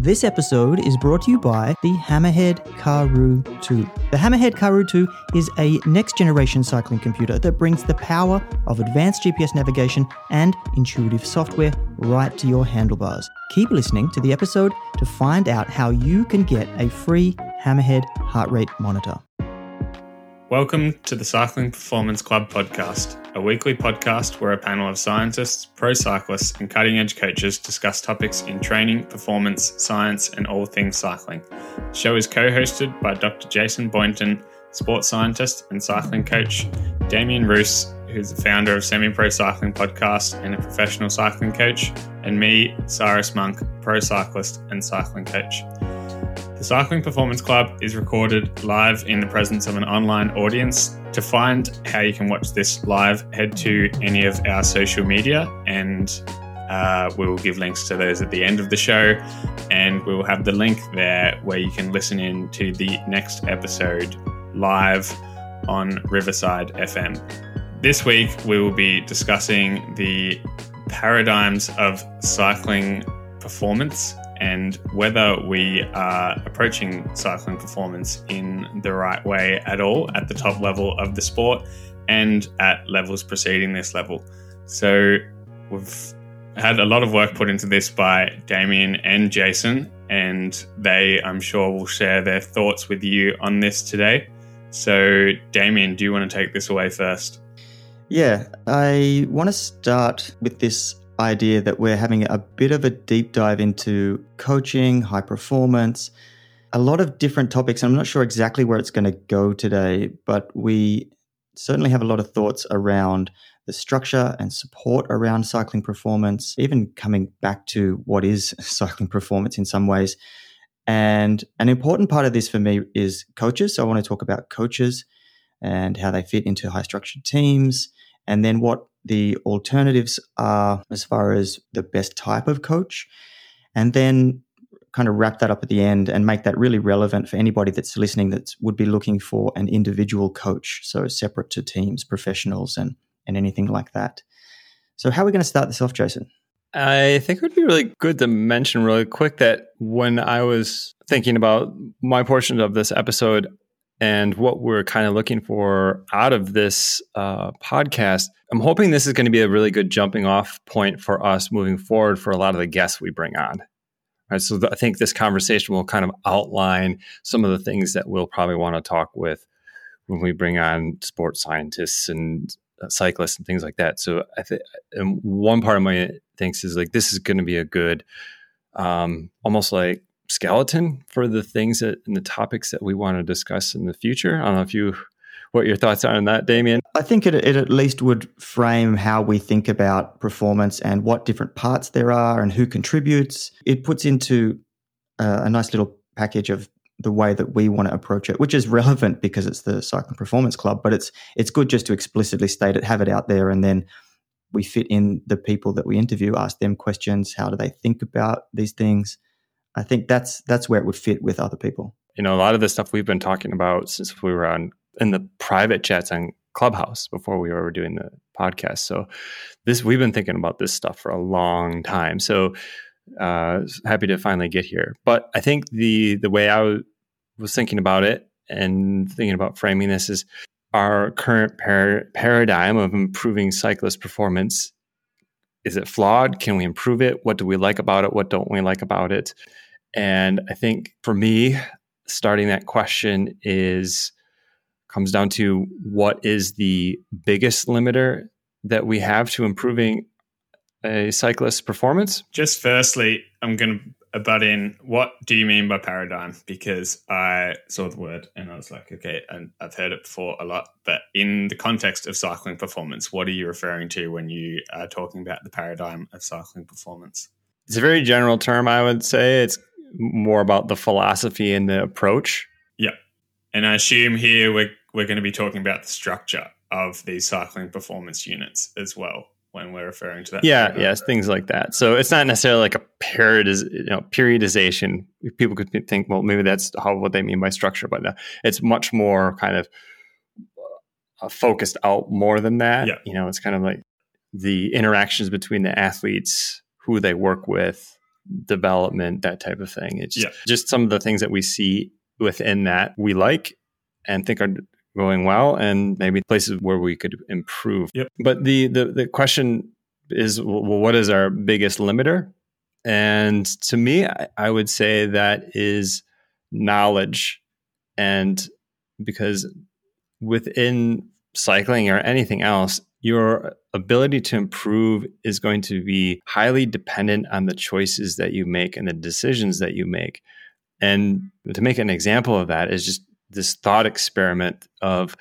This episode is brought to you by the Hammerhead Karoo 2. The Hammerhead Karoo 2 is a next generation cycling computer that brings the power of advanced GPS navigation and intuitive software right to your handlebars. Keep listening to the episode to find out how you can get a free Hammerhead heart rate monitor. Welcome to the Cycling Performance Club podcast, a weekly podcast where a panel of scientists, pro cyclists, and cutting edge coaches discuss topics in training, performance, science, and all things cycling. The show is co hosted by Dr. Jason Boynton, sports scientist and cycling coach, Damien Roos, who's the founder of Semi Pro Cycling Podcast and a professional cycling coach, and me, Cyrus Monk, pro cyclist and cycling coach. The Cycling Performance Club is recorded live in the presence of an online audience. To find how you can watch this live, head to any of our social media and uh, we will give links to those at the end of the show. And we will have the link there where you can listen in to the next episode live on Riverside FM. This week, we will be discussing the paradigms of cycling performance and whether we are approaching cycling performance in the right way at all at the top level of the sport and at levels preceding this level. So we've had a lot of work put into this by Damien and Jason, and they, I'm sure, will share their thoughts with you on this today. So, Damien, do you want to take this away first? Yeah, I want to start with this idea that we're having a bit of a deep dive into coaching, high performance, a lot of different topics. I'm not sure exactly where it's going to go today, but we certainly have a lot of thoughts around the structure and support around cycling performance, even coming back to what is cycling performance in some ways. And an important part of this for me is coaches. So I want to talk about coaches and how they fit into high structured teams, and then what the alternatives are as far as the best type of coach, and then kind of wrap that up at the end and make that really relevant for anybody that's listening that would be looking for an individual coach, so separate to teams, professionals, and and anything like that. So, how are we going to start this off, Jason? I think it would be really good to mention really quick that when I was thinking about my portion of this episode and what we're kind of looking for out of this uh, podcast, I'm hoping this is going to be a really good jumping off point for us moving forward for a lot of the guests we bring on. Right, so th- I think this conversation will kind of outline some of the things that we'll probably want to talk with when we bring on sports scientists and uh, cyclists and things like that. So I think one part of my thinks is like this is going to be a good, um, almost like skeleton for the things that and the topics that we want to discuss in the future. I don't know if you what your thoughts are on that, Damien. I think it, it at least would frame how we think about performance and what different parts there are and who contributes. It puts into uh, a nice little package of the way that we want to approach it, which is relevant because it's the Cycling Performance Club. But it's it's good just to explicitly state it, have it out there, and then we fit in the people that we interview, ask them questions. How do they think about these things? I think that's that's where it would fit with other people. You know, a lot of the stuff we've been talking about since we were on in the private chats on Clubhouse before we were doing the podcast. So this we've been thinking about this stuff for a long time. So uh, happy to finally get here. But I think the the way I w- was thinking about it and thinking about framing this is our current par- paradigm of improving cyclist performance. Is it flawed? Can we improve it? What do we like about it? What don't we like about it? And I think for me, starting that question is comes down to what is the biggest limiter that we have to improving a cyclist's performance? Just firstly, I'm going to butt in. What do you mean by paradigm? Because I saw the word and I was like, okay, and I've heard it before a lot. But in the context of cycling performance, what are you referring to when you are talking about the paradigm of cycling performance? It's a very general term, I would say. It's more about the philosophy and the approach. Yeah. And I assume here we're we're going to be talking about the structure of these cycling performance units as well when we're referring to that. Yeah, yes, things like that. So it's not necessarily like a periodiz, you know, periodization. People could think, well, maybe that's how what they mean by structure, but no, it's much more kind of uh, focused out more than that. Yeah. You know, it's kind of like the interactions between the athletes, who they work with, development, that type of thing. It's Yeah. just some of the things that we see within that we like and think are going well, and maybe places where we could improve. Yep. But the the the question is, well, what is our biggest limiter? And to me, I, I would say that is knowledge, and because within cycling or anything else, your ability to improve is going to be highly dependent on the choices that you make and the decisions that you make. And to make an example of that is just this thought experiment of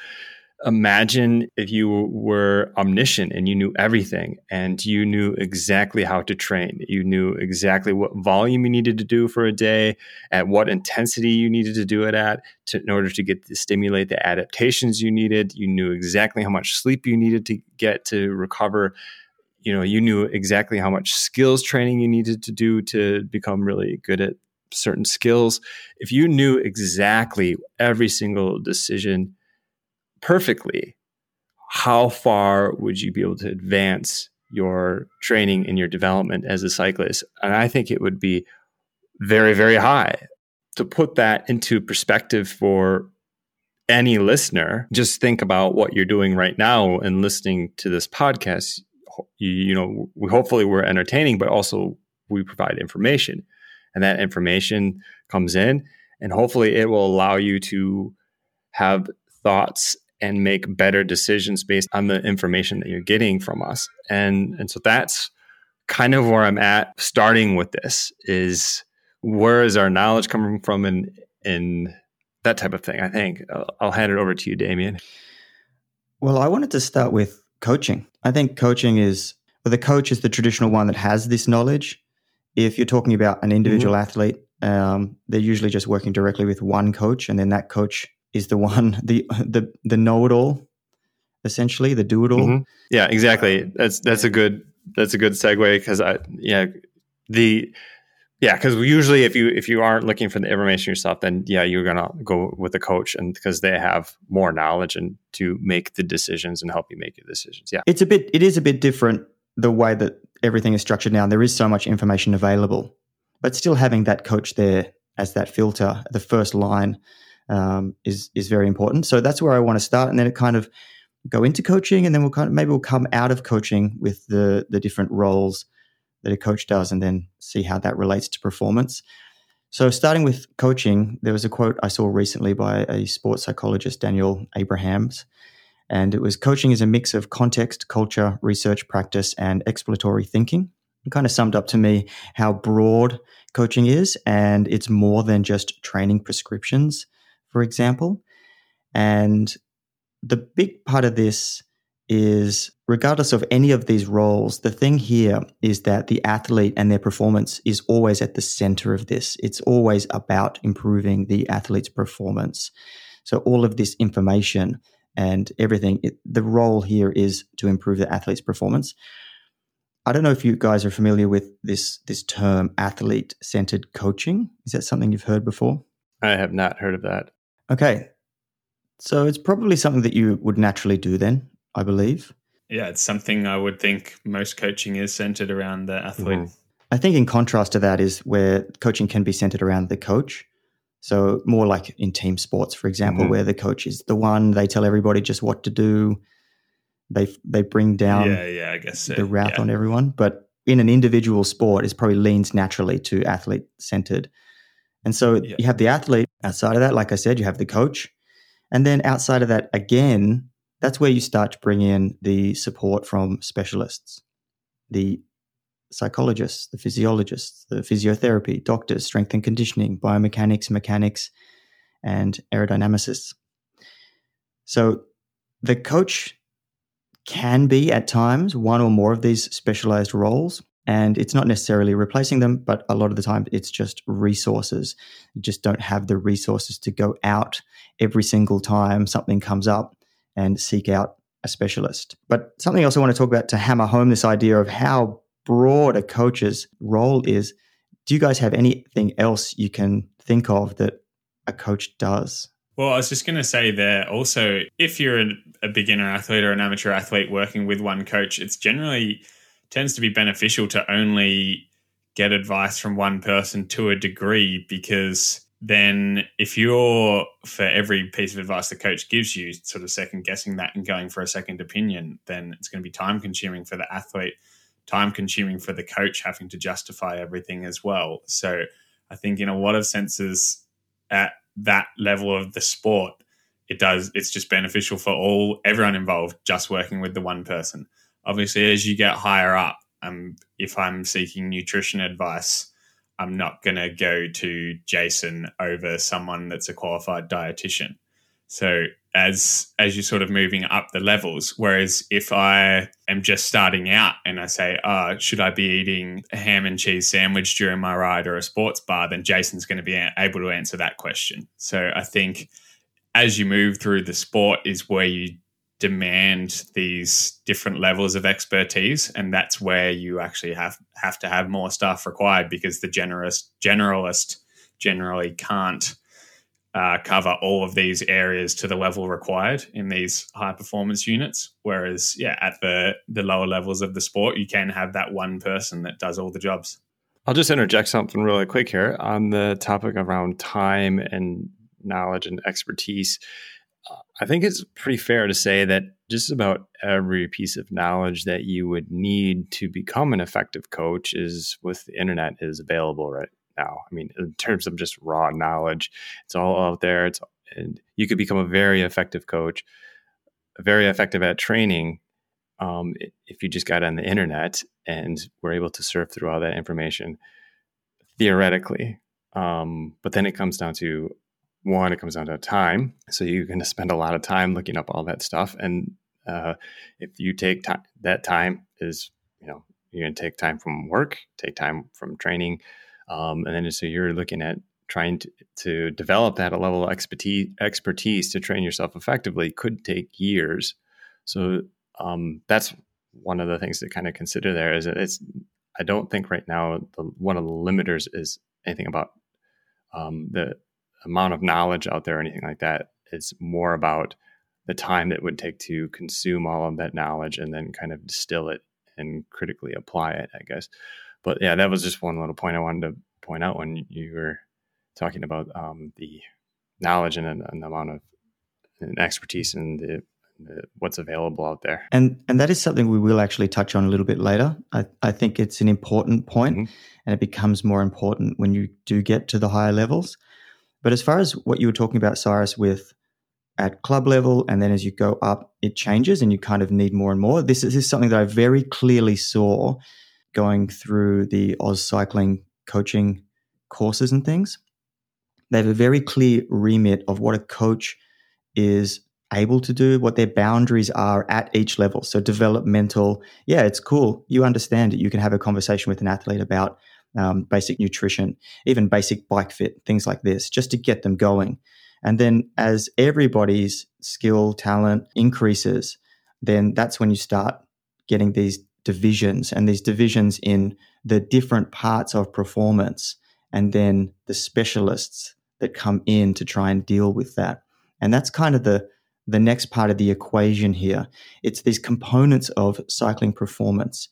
imagine if you were omniscient and you knew everything and you knew exactly how to train. You knew exactly what volume you needed to do for a day, at what intensity you needed to do it at to, in order to get to stimulate the adaptations you needed. You knew exactly how much sleep you needed to get to recover. You know, you knew exactly how much skills training you needed to do to become really good at certain skills. If you knew exactly every single decision perfectly, how far would you be able to advance your training and your development as a cyclist? And I think it would be very, very high. To put that into perspective for any listener, just think about what you're doing right now and listening to this podcast. You, you know, we hopefully we're entertaining, but also we provide information. And that information comes in, and hopefully it will allow you to have thoughts and make better decisions based on the information that you're getting from us. And and so that's kind of where I'm at starting with this is where is our knowledge coming from and and that type of thing. I think I'll, I'll hand it over to you, Damien. Well, I wanted to start with coaching. I think coaching is, well, the coach is the traditional one that has this knowledge. If you're talking about an individual athlete, um, they're usually just working directly with one coach, and then that coach is the one, the the the know-it-all, essentially, the do-it-all. Mhm. Yeah, exactly. That's that's a good that's a good segue because I yeah the yeah because usually if you if you aren't looking for the information yourself then yeah you're gonna go with a coach and because they have more knowledge and to make the decisions and help you make your decisions. Yeah. It's a bit, it is a bit different the way that everything is structured now. There is so much information available, but still having that coach there as that filter, the first line, um, is is very important. So that's where I want to start, and then it kind of go into coaching, and then we'll kind of maybe we'll come out of coaching with the the different roles that a coach does, and then see how that relates to performance. So, starting with coaching, there was a quote I saw recently by a sports psychologist, Daniel Abrahams, and it was coaching is a mix of context, culture, research, practice, and exploratory thinking. It kind of summed up to me how broad coaching is, and it's more than just training prescriptions, for example. And the big part of this is regardless of any of these roles, the thing here is that the athlete and their performance is always at the center of this. It's always about improving the athlete's performance. So, all of this information and everything, it, the role here is to improve the athlete's performance. I don't know if you guys are familiar with this this term athlete centered coaching. Is that something you've heard before? I have not heard of that. Okay. So it's probably something that you would naturally do then, I believe. Yeah, it's something I would think most coaching is centered around the athlete. Mhm. I think in contrast to that is where coaching can be centered around the coach. So more like in team sports, for example, Mhm. where the coach is the one they tell everybody just what to do. They they bring down yeah, yeah, I guess so. the wrath yeah. on everyone. But in an individual sport, it probably leans naturally to athlete centered. And so Yeah. you have the athlete outside of that, like I said, you have the coach. And then outside of that, again, that's where you start to bring in the support from specialists, the psychologists, the physiologists, the physiotherapy, doctors, strength and conditioning, biomechanics, mechanics, and aerodynamicists. So the coach can be at times one or more of these specialized roles. And it's not necessarily replacing them, but a lot of the time it's just resources. You just don't have the resources to go out every single time something comes up and seek out a specialist. But something else I want to talk about to hammer home this idea of how broad a coach's role is. Do you guys have anything else you can think of that a coach does? Well, I was just going to say there also, if you're a, a beginner athlete or an amateur athlete working with one coach, it's generally tends to be beneficial to only get advice from one person to a degree because then if you're for every piece of advice the coach gives you sort of second guessing that and going for a second opinion then it's going to be time consuming for the athlete time consuming for the coach having to justify everything as well. So i think in a lot of senses at that level of the sport it does it's just beneficial for all everyone involved just working with the one person obviously as you get higher up um, if i'm seeking nutrition advice I'm not going to go to Jason over someone that's a qualified dietitian. So as as you're sort of moving up the levels, whereas if I am just starting out and I say, oh, should I be eating a ham and cheese sandwich during my ride or a sports bar, then Jason's going to be able to answer that question. So I think as you move through the sport is where you demand these different levels of expertise and that's where you actually have have to have more staff required because the generous generalist generally can't uh, cover all of these areas to the level required in these high performance units. Whereas yeah at the the lower levels of the sport you can have that one person that does all the jobs. I'll just interject something really quick here on the topic around time and knowledge and expertise I think it's pretty fair to say that just about every piece of knowledge that you would need to become an effective coach is with the internet is available right now. I mean, in terms of just raw knowledge, it's all out there. It's and you could become a very effective coach, very effective at training um, if you just got on the internet and were able to surf through all that information theoretically. Um, but then it comes down to one, it comes down to time. So you're going to spend a lot of time looking up all that stuff. And uh, if you take time, that time is, you know, you're going to take time from work, take time from training. Um, and then so you're looking at trying to, to develop that level of expertise, expertise to train yourself effectively could take years. So um, that's one of the things to kind of consider there is that it's, I don't think right now the, one of the limiters is anything about um, the amount of knowledge out there or anything like that. It's more about the time that would take to consume all of that knowledge and then kind of distill it and critically apply it, I guess. But yeah, that was just one little point I wanted to point out when you were talking about um, the knowledge and, and, the amount of and expertise and the, the, what's available out there. And and that is something we will actually touch on a little bit later. I, I think it's an important point, mm-hmm. and it becomes more important when you do get to the higher levels. But as far as what you were talking about, Cyrus, with at club level, and then as you go up, it changes and you kind of need more and more. This is, this is something that I very clearly saw going through the AusCycling coaching courses and things. They have a very clear remit of what a coach is able to do, what their boundaries are at each level. So, developmental, yeah, it's cool. You understand it. You can have a conversation with an athlete about um, basic nutrition, even basic bike fit, things like this, just to get them going. And then as everybody's skill, talent increases, then that's when you start getting these divisions and these divisions in the different parts of performance and then the specialists that come in to try and deal with that. And that's kind of the the next part of the equation here. It's these components of cycling performance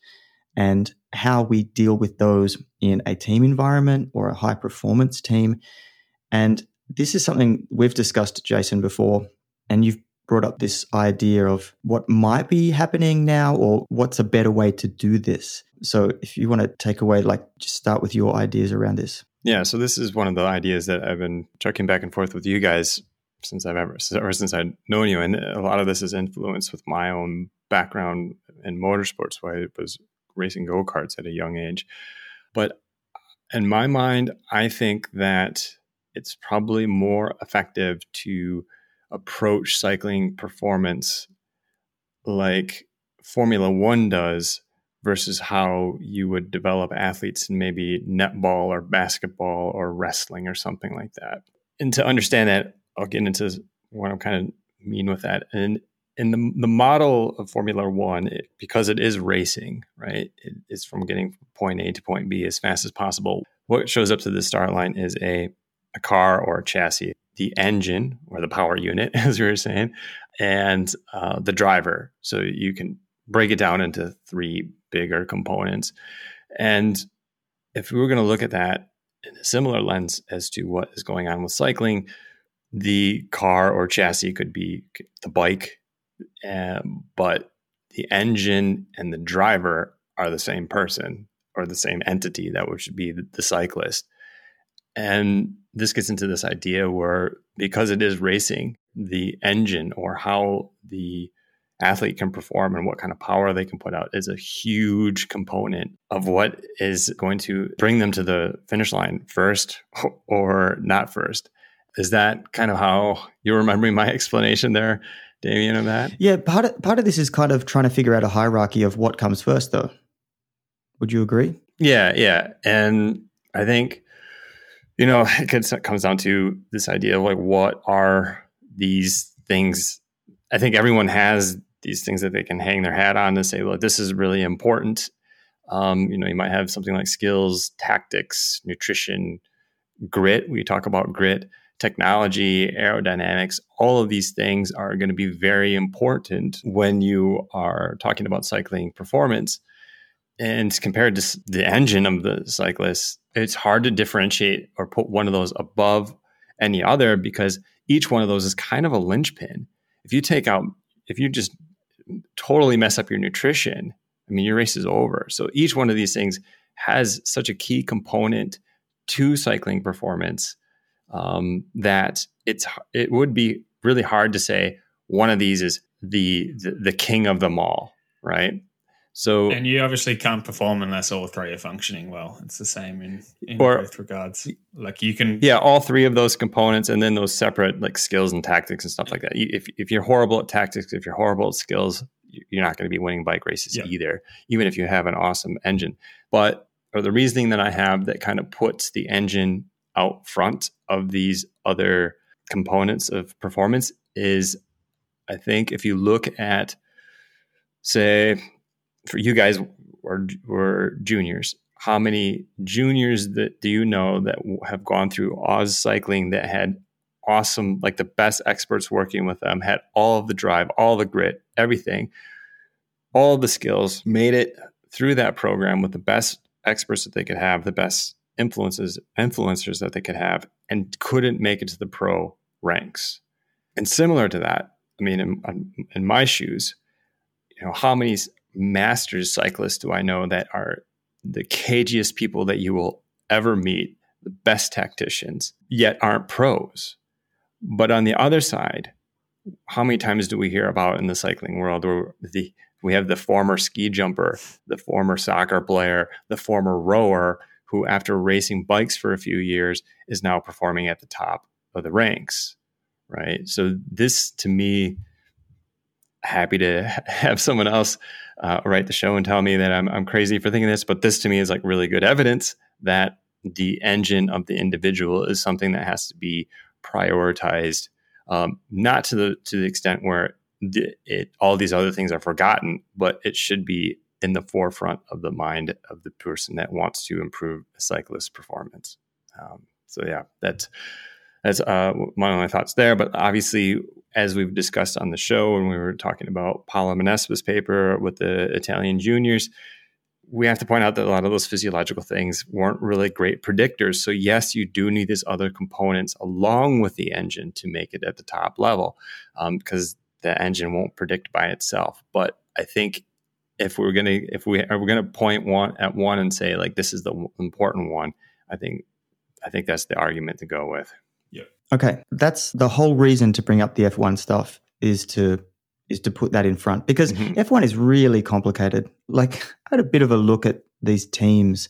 and how we deal with those in a team environment or a high performance team. And this is something we've discussed, Jason, before, and you've brought up this idea of what might be happening now or what's a better way to do this. So if you want to take away, like, just start with your ideas around this. Yeah. So this is one of the ideas that I've been chucking back and forth with you guys since I've ever, or since I've known you. And a lot of this is influenced with my own background in motorsports, where I was racing go karts at a young age. But in my mind, I think that it's probably more effective to approach cycling performance like Formula One does versus how you would develop athletes in maybe netball or basketball or wrestling or something like that. And to understand that, I'll get into what I'm kind of mean with that. And in the the model of Formula One, it, because it is racing, right? It is from getting from point A to point B as fast as possible. What shows up to the start line is a a car or a chassis, the engine or the power unit, as we were saying, and uh, the driver. So you can break it down into three bigger components, and if we were going to look at that in a similar lens as to what is going on with cycling, the car or chassis could be the bike, uh, but the engine and the driver are the same person or the same entity that would be the, the cyclist. And this gets into this idea where because it is racing, the engine or how the athlete can perform and what kind of power they can put out is a huge component of what is going to bring them to the finish line first or not first. Is that kind of how you're remembering my explanation there, Damien, of that? Yeah, part of, part of this is kind of trying to figure out a hierarchy of what comes first, though. Would you agree? Yeah, yeah. And I think, you know, it comes down to this idea of like, what are these things? I think everyone has these things that they can hang their hat on to say, well, this is really important. Um, you know, you might have something like skills, tactics, nutrition, grit. We talk about grit, technology, aerodynamics. All of these things are going to be very important when you are talking about cycling performance. And compared to the engine of the cyclist, it's hard to differentiate or put one of those above any other because each one of those is kind of a linchpin. If you take out, if you just totally mess up your nutrition, I mean, your race is over. So each one of these things has such a key component to cycling performance um, that it's it would be really hard to say one of these is the, the the king of them all, right? So and you obviously can't perform unless all three are functioning well. It's the same in, in or, both regards. Like you can, yeah, all three of those components, and then those separate like skills and tactics and stuff like that. If if you're horrible at tactics, if you're horrible at skills, you're not going to be winning bike races yeah. either. Even if you have an awesome engine, but or the reasoning that I have that kind of puts the engine out front of these other components of performance is, I think if you look at, say for you guys were, were juniors how many juniors that do you know that have gone through AusCycling that had awesome, like the best experts working with them, had all of the drive, all the grit, everything, all the skills, made it through that program with the best experts that they could have, the best influences, influencers that they could have, and couldn't make it to the pro ranks. And similar to that, I mean, in, in my shoes, you know, how many masters cyclists do I know that are the cagiest people that you will ever meet, the best tacticians, yet aren't pros. But on the other side, how many times do we hear about in the cycling world where the we have the former ski jumper, the former soccer player, the former rower who after racing bikes for a few years is now performing at the top of the ranks, right? So this to me happy to have someone else uh, write the show and tell me that I'm, I'm crazy for thinking this, but this to me is like really good evidence that the engine of the individual is something that has to be prioritized, um, not to the to the extent where the, it all these other things are forgotten, but it should be in the forefront of the mind of the person that wants to improve a cyclist's performance. Um, so yeah, that's that's uh, my thoughts there. But obviously, as we've discussed on the show, when we were talking about Paolo Menaspà's paper with the Italian juniors, we have to point out that a lot of those physiological things weren't really great predictors. So, yes, you do need these other components along with the engine to make it at the top level because um, the engine won't predict by itself. But I think if we're gonna if we are we gonna point one at one and say like this is the important one, I think I think that's the argument to go with. Yeah. Okay, that's the whole reason to bring up the F1 stuff is to is to put that in front because mm-hmm. F1 is really complicated. Like I had a bit of a look at these teams.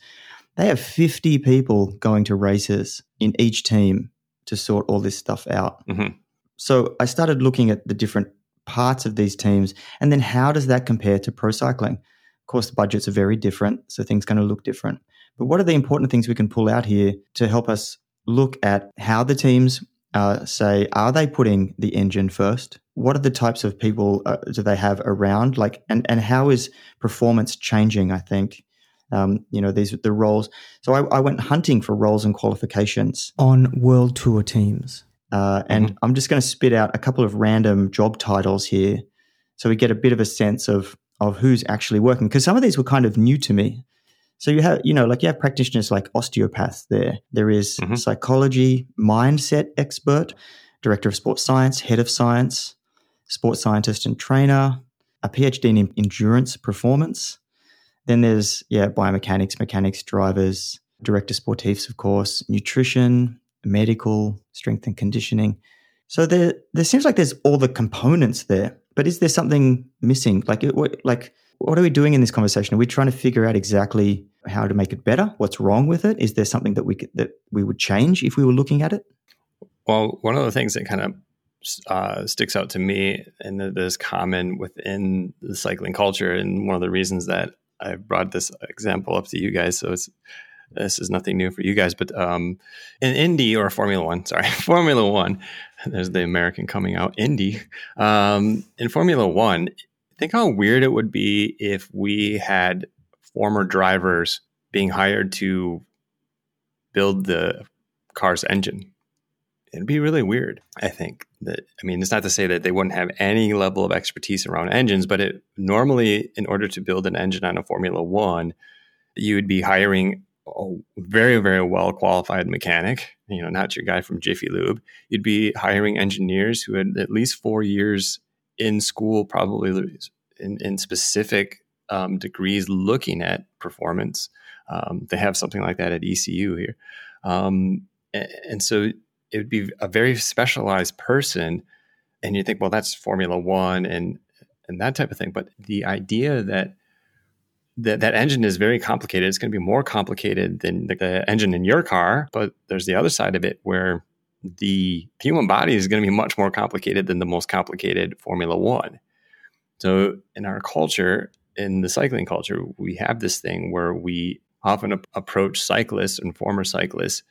They have 50 people going to races in each team to sort all this stuff out. Mm-hmm. So I started looking at the different parts of these teams and then how does that compare to pro cycling? Of course, the budgets are very different, so things going to look different. But what are the important things we can pull out here to help us look at how the teams uh, say, are they putting the engine first? What are the types of people uh, do they have around? Like, and and how is performance changing? I think, um, you know, these the roles. So I, I, went hunting for roles and qualifications on world tour teams, uh, and mm-hmm. I'm just going to spit out a couple of random job titles here, so we get a bit of a sense of of who's actually working. Because some of these were kind of new to me. So you have, you know, like you have practitioners like osteopaths there. There is Mhm. psychology, mindset expert, director of sports science, head of science, sports scientist and trainer, a PhD in endurance performance. Then there's, yeah, biomechanics, mechanics, drivers, director sportifs, of course, nutrition, medical, strength and conditioning. So there, there seems like there's all the components there. But is there something missing? Like, what- like, what are we doing in this conversation? Are we trying to figure out exactly how to make it better? What's wrong with it? Is there something that we could, that we would change if we were looking at it? Well, one of the things that kind of uh, sticks out to me and that is common within the cycling culture, and one of the reasons that I brought this example up to you guys, so it's this is nothing new for you guys, but um, in Indy or Formula One, sorry, Formula One, there's the American coming out, Indy. Um, in Formula One, think how weird it would be if we had former drivers being hired to build the car's engine it'd be really weird. I think that I mean it's not to say that they wouldn't have any level of expertise around engines, but it normally in order to build an engine on a Formula One, you would be hiring a very very well qualified mechanic. You know, not your guy from Jiffy Lube. You'd be hiring engineers who had at least four years in school, probably in, in specific um, degrees looking at performance. Um, they have something like that at ECU here, um, and, and so it would be a very specialized person and you think well that's formula one and and that type of thing but the idea that that, that engine is very complicated. It's going to be more complicated than the, the engine in your car but there's the other side of it where the human body is going to be much more complicated than the most complicated formula one. So in our culture in the cycling culture we have this thing where we often ap- approach cyclists and former cyclists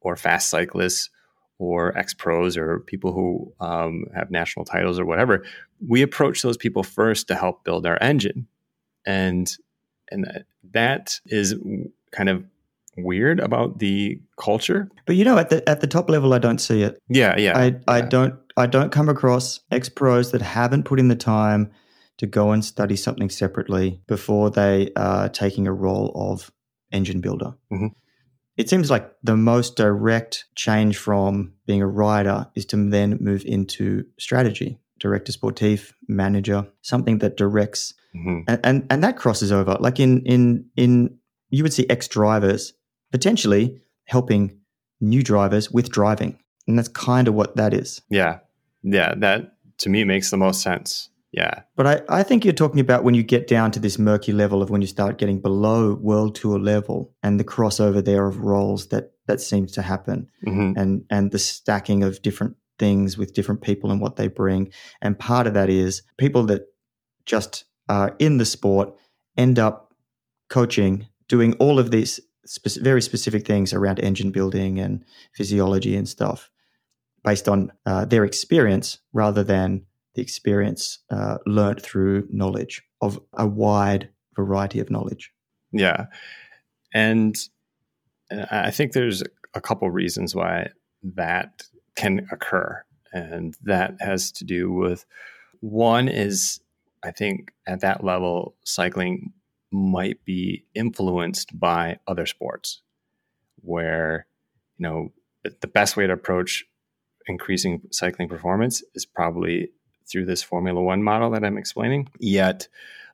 or fast cyclists or ex pros or people who um, have national titles or whatever, we approach those people first to help build our engine, and and that is kind of weird about the culture. But you know, at the at the top level, I don't see it. Yeah, yeah. I, I yeah. don't I don't come across ex pros that haven't put in the time to go and study something separately before they are taking a role of engine builder. Mhm. It seems like the most direct change from being a rider is to then move into strategy, director sportif, manager, something that directs Mhm. and, and and that crosses over. Like in in in you would see ex drivers potentially helping new drivers with driving, and that's kind of what that is. yeah, yeah. That to me makes the most sense. Yeah, But I, I think you're talking about when you get down to this murky level of when you start getting below world tour level and the crossover there of roles that that seems to happen hmm and and the stacking of different things with different people and what they bring. And part of that is people that just are in the sport end up coaching, doing all of these spec- very specific things around engine building and physiology and stuff based on uh, their experience rather than the experience uh, learnt through knowledge of a wide variety of knowledge. yeah. And uh, I think there's a couple reasons why that can occur, and that has to do with one is I think at that level, cycling might be influenced by other sports, where you know the best way to approach increasing cycling performance is probably through this Formula One model that I'm explaining. Yet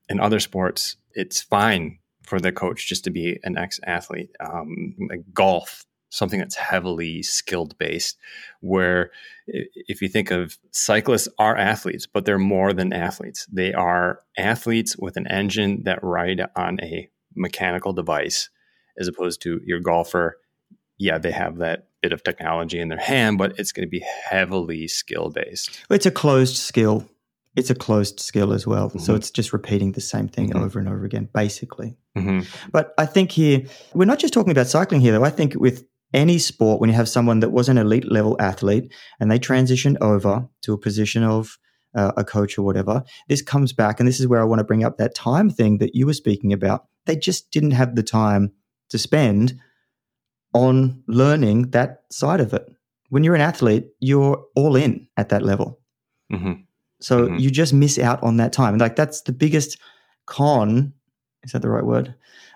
in other sports, it's fine for the coach just to be an ex athlete. Um, like golf, something that's heavily skilled based, where if you think of cyclists are athletes, but they're more than athletes. They are athletes with an engine that ride on a mechanical device, as opposed to your golfer. Yeah, they have that bit of technology in their hand, but it's going to be heavily skill based. It's a closed skill. It's a closed skill as well. So Mhm. it's just repeating the same thing Mhm. over and over again, basically. hmm But I think here, we're not just talking about cycling here, though. I think with any sport, when you have someone that was an elite level athlete and they transition over to a position of uh, a coach or whatever, this comes back. And this is where I want to bring up that time thing that you were speaking about. They just didn't have the time to spend on learning that side of it. When you're an athlete, you're all in at that level. hmm So Mhm. you just miss out on that time. Like that's the biggest con. Is that the right word?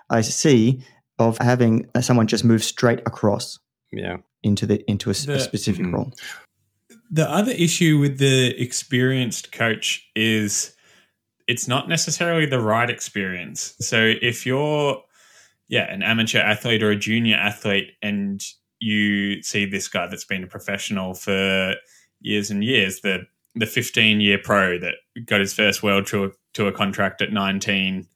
I see of having someone just move straight across Yeah. into the into a, s- a The- specific Mhm. role. The other issue with the experienced coach is it's not necessarily the right experience. So if you're yeah, an amateur athlete or a junior athlete and you see this guy that's been a professional for years and years, the the 15 year pro that got his first world tour tour contract at 19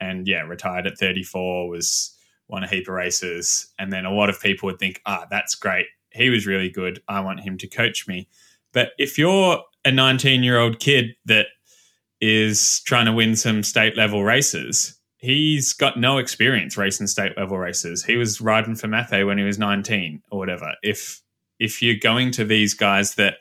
and yeah, retired at 34 was won a heap of races and then a lot of people would think, "Ah, that's great. He was really good. I want him to coach me." But if you're a 19 year old kid that is trying to win some state level races, he's got no experience racing state level races. He was riding for Mathe when he was 19 or whatever. If if you're going to these guys that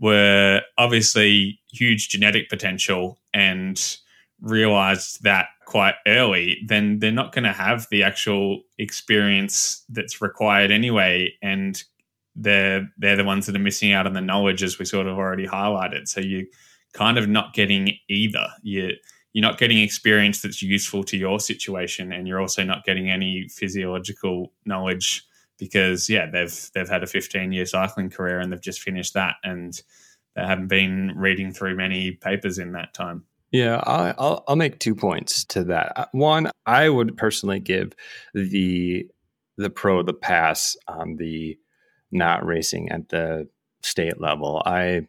were obviously huge genetic potential and realized that quite early, then they're not going to have the actual experience that's required anyway. And they're they're the ones that are missing out on the knowledge, as we sort of already highlighted. So you kind of not getting either. You you're not getting experience that's useful to your situation, and you're also not getting any physiological knowledge because yeah, they've they've had a 15 year cycling career and they've just finished that, and they haven't been reading through many papers in that time. Yeah, I'll I'll make two points to that. Uh, One, I would personally give the the pro the pass on the not racing at the state level. I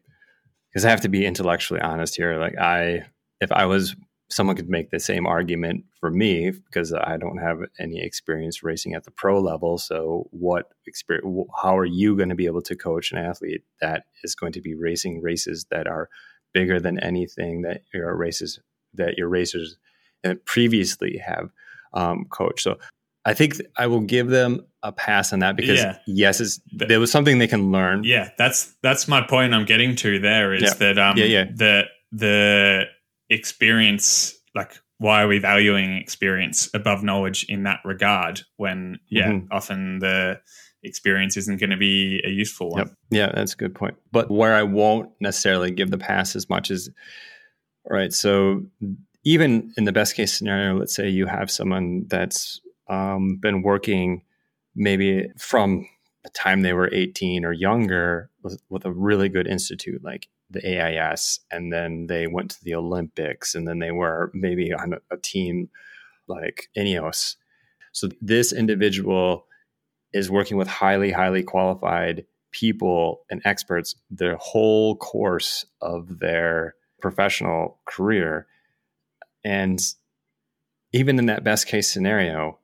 because I have to be intellectually honest here. Like I, if I was someone could make the same argument for me because I don't have any experience racing at the pro level. So what experience? How are you going to be able to coach an athlete that is going to be racing races that are bigger than anything that your races that your racers uh, previously have um, coached. So I think I will give them a pass on that because Yeah. yes, it's, there was something they can learn. Yeah, that's that's my point. I'm getting to there is Yeah. that um Yeah, yeah. the the experience like why are we valuing experience above knowledge in that regard when yeah Mhm. often the experience isn't going to be a useful one Yep. Yeah, that's a good point. But where I won't necessarily give the pass as much as, right, so even in the best case scenario, let's say you have someone that's um, been working maybe from the time they were 18 or younger with, with a really good institute like the AIS, and then they went to the Olympics, and then they were maybe on a, a team like Ineos. So this individual is working with highly, highly qualified people and experts the whole course of their professional career. And even in that best case scenario,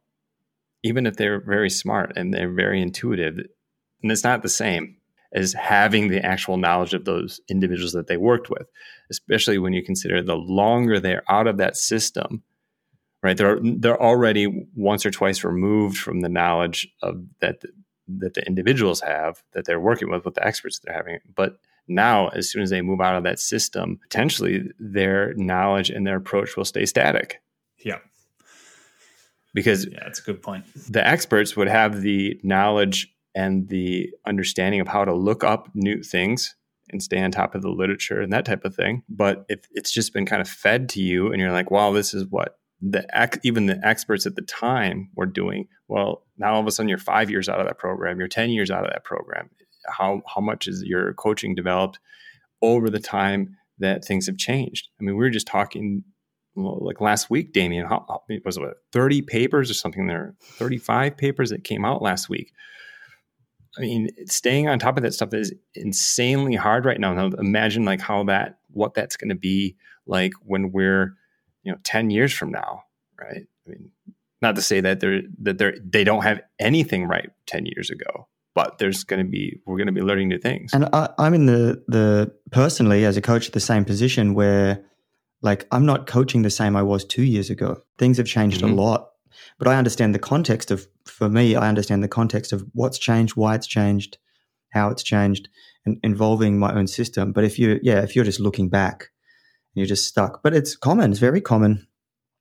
even if they're very smart and they're very intuitive, and it's not the same as having the actual knowledge of those individuals that they worked with, especially when you consider the longer they're out of that system, right? They're they're already once or twice removed from the knowledge of that that the individuals have that they're working with with the experts they're having. But now, as soon as they move out of that system, potentially their knowledge and their approach will stay static yeah because yeah that's a good point the experts would have the knowledge and the understanding of how to look up new things and stay on top of the literature and that type of thing. But if it's just been kind of fed to you and you're like, wow, this is what the even the experts at the time were doing. Well, now all of a sudden you're five years out of that program, you're 10 years out of that program. How, how much is your coaching developed over the time that things have changed? I mean, we were just talking like last week, Damien, how, how- was it 30 papers or something there? 35 papers that came out last week. I mean, staying on top of that stuff is insanely hard right now. Now, imagine like how that, what that's going to be like when we're, you know, 10 years from now, right? I mean, not to say that they're, that they're, they don't have anything right 10 years ago, but there's going to be, we're going to be learning new things. And I, I'm in the the personally as a coach the same position where like I'm not coaching the same I was two years ago. Things have changed Mhm. a lot, but I understand the context of for me. I understand the context of what's changed, why it's changed, how it's changed, and involving my own system. But if you yeah, if you're just looking back, you're just stuck. But it's common. It's very common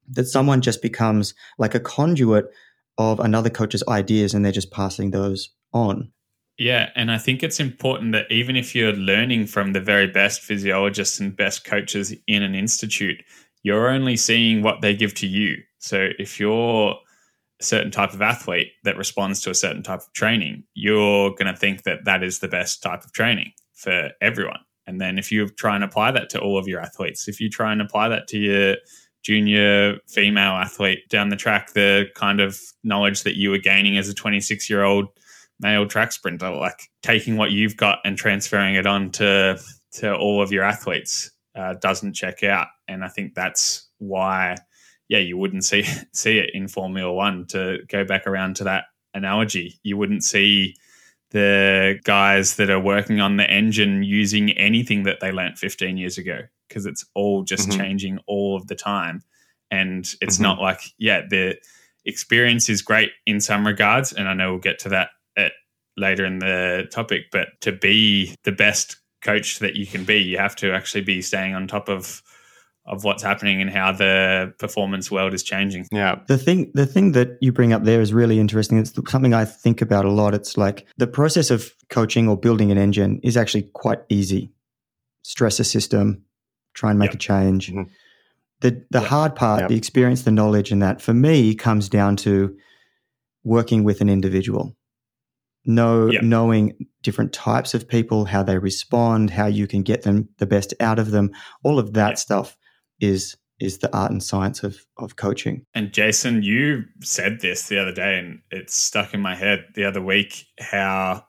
that someone just becomes like a conduit of another coach's ideas, and they're just passing those on. Yeah, and I think it's important that even if you're learning from the very best physiologists and best coaches in an institute, you're only seeing what they give to you. So if you're a certain type of athlete that responds to a certain type of training, you're going to think that that is the best type of training for everyone. And then if you try and apply that to all of your athletes, if you try and apply that to your junior female athlete down the track, the kind of knowledge that you were gaining as a 26 year old male track sprinter, like taking what you've got and transferring it on to, to all of your athletes uh, doesn't check out. And I think that's why, yeah, you wouldn't see, see it in Formula One to go back around to that analogy. You wouldn't see the guys that are working on the engine using anything that they learnt 15 years ago because it's all just mm-hmm. changing all of the time and it's mm-hmm. not like yeah the experience is great in some regards and i know we'll get to that at, later in the topic but to be the best coach that you can be you have to actually be staying on top of of what's happening and how the performance world is changing. Yeah. The thing the thing that you bring up there is really interesting. It's something I think about a lot. It's like the process of coaching or building an engine is actually quite easy. Stress a system, try and make yep. a change. Mm-hmm. The the yep. hard part, yep. the experience, the knowledge and that for me comes down to working with an individual. Know knowing different types of people, how they respond, how you can get them the best out of them, all of that stuff is is the art and science of of coaching. And Jason, you said this the other day, and it stuck in my head the other week how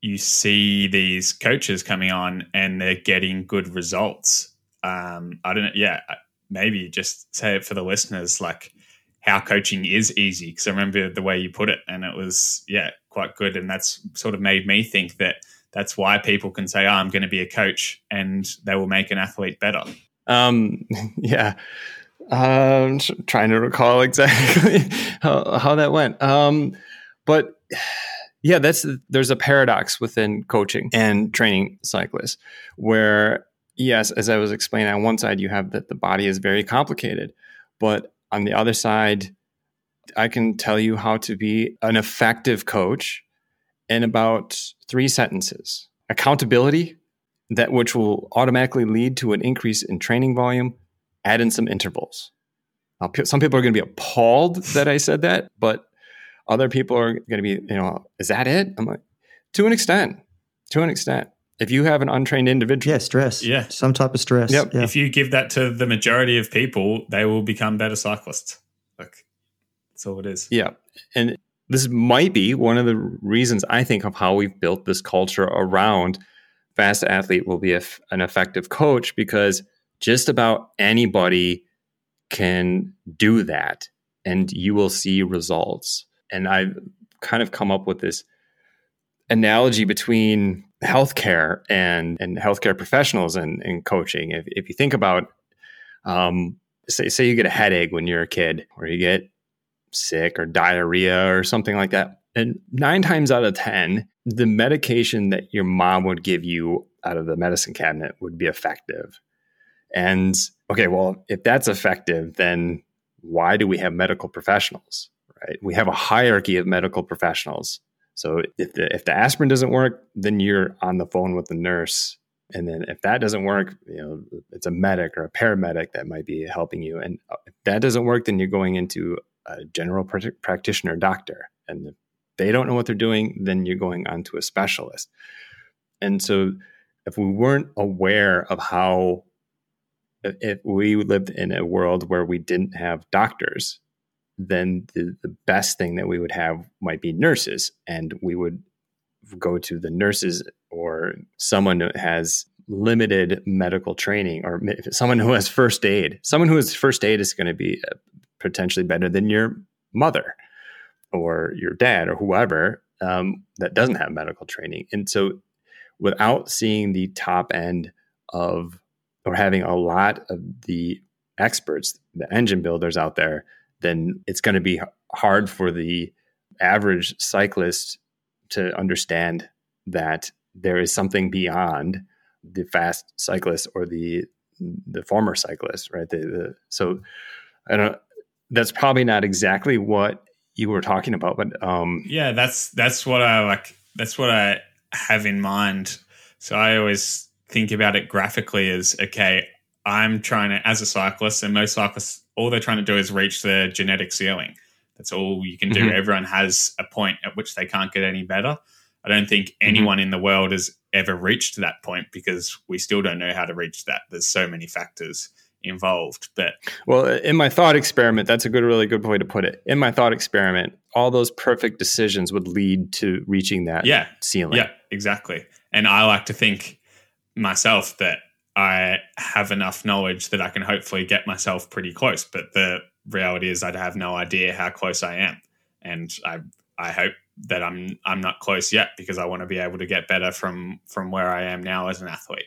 you see these coaches coming on and they're getting good results. Um, I don't know. Yeah, maybe just say it for the listeners, like how coaching is easy. Because I remember the way you put it, and it was yeah quite good, and that's sort of made me think that that's why people can say, oh, "I'm going to be a coach," and they will make an athlete better. Um, yeah. Um, trying to recall exactly how, how that went. Um, but yeah, that's there's a paradox within coaching and training cyclists where yes, as I was explaining, on one side you have that the body is very complicated, but on the other side, I can tell you how to be an effective coach in about three sentences. Accountability, that which will automatically lead to an increase in training volume, add in some intervals. Now, some people are going to be appalled that I said that, but other people are going to be, you know, is that it? I'm like, to an extent, to an extent. If you have an untrained individual, yeah, stress, yeah, some type of stress. Yep. Yeah. If you give that to the majority of people, they will become better cyclists. Like that's all it is. Yeah, and this might be one of the reasons I think of how we've built this culture around fast athlete will be an effective coach because just about anybody can do that and you will see results. And I've kind of come up with this analogy between healthcare and, and healthcare professionals and, and coaching. If, if you think about, um, say, say you get a headache when you're a kid or you get sick or diarrhea or something like that. And nine times out of 10, the medication that your mom would give you out of the medicine cabinet would be effective. And okay, well, if that's effective, then why do we have medical professionals? Right? We have a hierarchy of medical professionals. So if the, if the aspirin doesn't work, then you're on the phone with the nurse. And then if that doesn't work, you know, it's a medic or a paramedic that might be helping you. And if that doesn't work, then you're going into a general pr- practitioner doctor. And if they don't know what they're doing, then you're going on to a specialist. And so if we weren't aware of how if we lived in a world where we didn't have doctors, then the, the best thing that we would have might be nurses. And we would go to the nurses or someone who has limited medical training or someone who has first aid. Someone who has first aid is going to be uh, potentially better than your mother or your dad or whoever um, that doesn't have medical training. And so without seeing the top end of or having a lot of the experts, the engine builders out there, then it's going to be hard for the average cyclist to understand that there is something beyond the fast cyclist or the the former cyclist, right? The, the, so I don't. That's probably not exactly what you were talking about, but um, yeah, that's that's what I like. That's what I have in mind. So I always think about it graphically as okay, I'm trying to as a cyclist, and most cyclists, all they're trying to do is reach their genetic ceiling. That's all you can do. Mhm. Everyone has a point at which they can't get any better. I don't think Mm-hmm. anyone in the world has ever reached that point because we still don't know how to reach that. There's so many factors involved. But Well, in my thought experiment, that's a good, really good way to put it. In my thought experiment, all those perfect decisions would lead to reaching that yeah, ceiling. Yeah, exactly. And I like to think myself that I have enough knowledge that I can hopefully get myself pretty close. But the reality is, I'd have no idea how close I am, and I I hope that I'm I'm not close yet because I want to be able to get better from from where I am now as an athlete.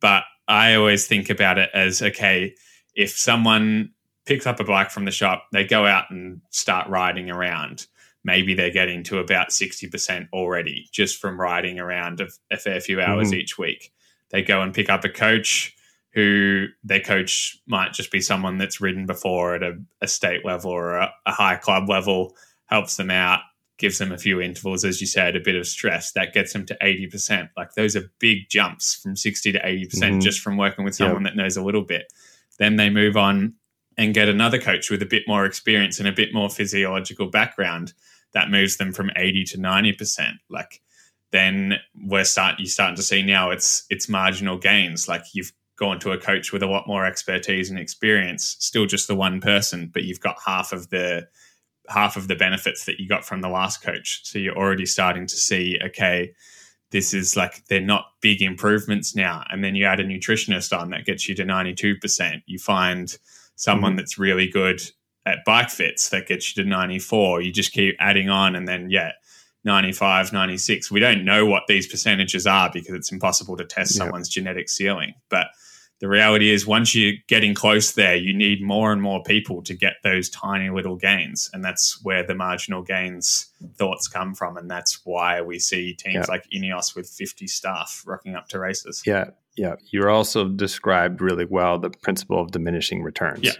But I always think about it as okay, if someone picks up a bike from the shop, they go out and start riding around maybe they're getting to about 60% already just from riding around a, a fair few hours Mhm. each week. They go and pick up a coach who their coach might just be someone that's ridden before at a, a state level or a, a high club level, helps them out, gives them a few intervals, as you said, a bit of stress. That gets them to 80%. Like those are big jumps from 60 to 80% Mhm. just from working with someone that knows a little bit. Then they move on and get another coach with a bit more experience and a bit more physiological background that moves them from 80 to 90% like then we're start you starting to see now it's it's marginal gains like you've gone to a coach with a lot more expertise and experience still just the one person but you've got half of the half of the benefits that you got from the last coach. So you're already starting to see okay this is like they're not big improvements now. And then you add a nutritionist on that gets you to 92% you find someone Mhm. that's really good at bike fits that gets you to 94 you just keep adding on and then yeah 95 96 we don't know what these percentages are because it's impossible to test Yeah. someone's genetic ceiling. But the reality is once you're getting close there you need more and more people to get those tiny little gains and that's where the marginal gains thoughts come from and that's why we see teams Yeah. like ineos with 50 staff rocking up to races Yeah. Yeah. You also described really well the principle of diminishing returns. Yeah.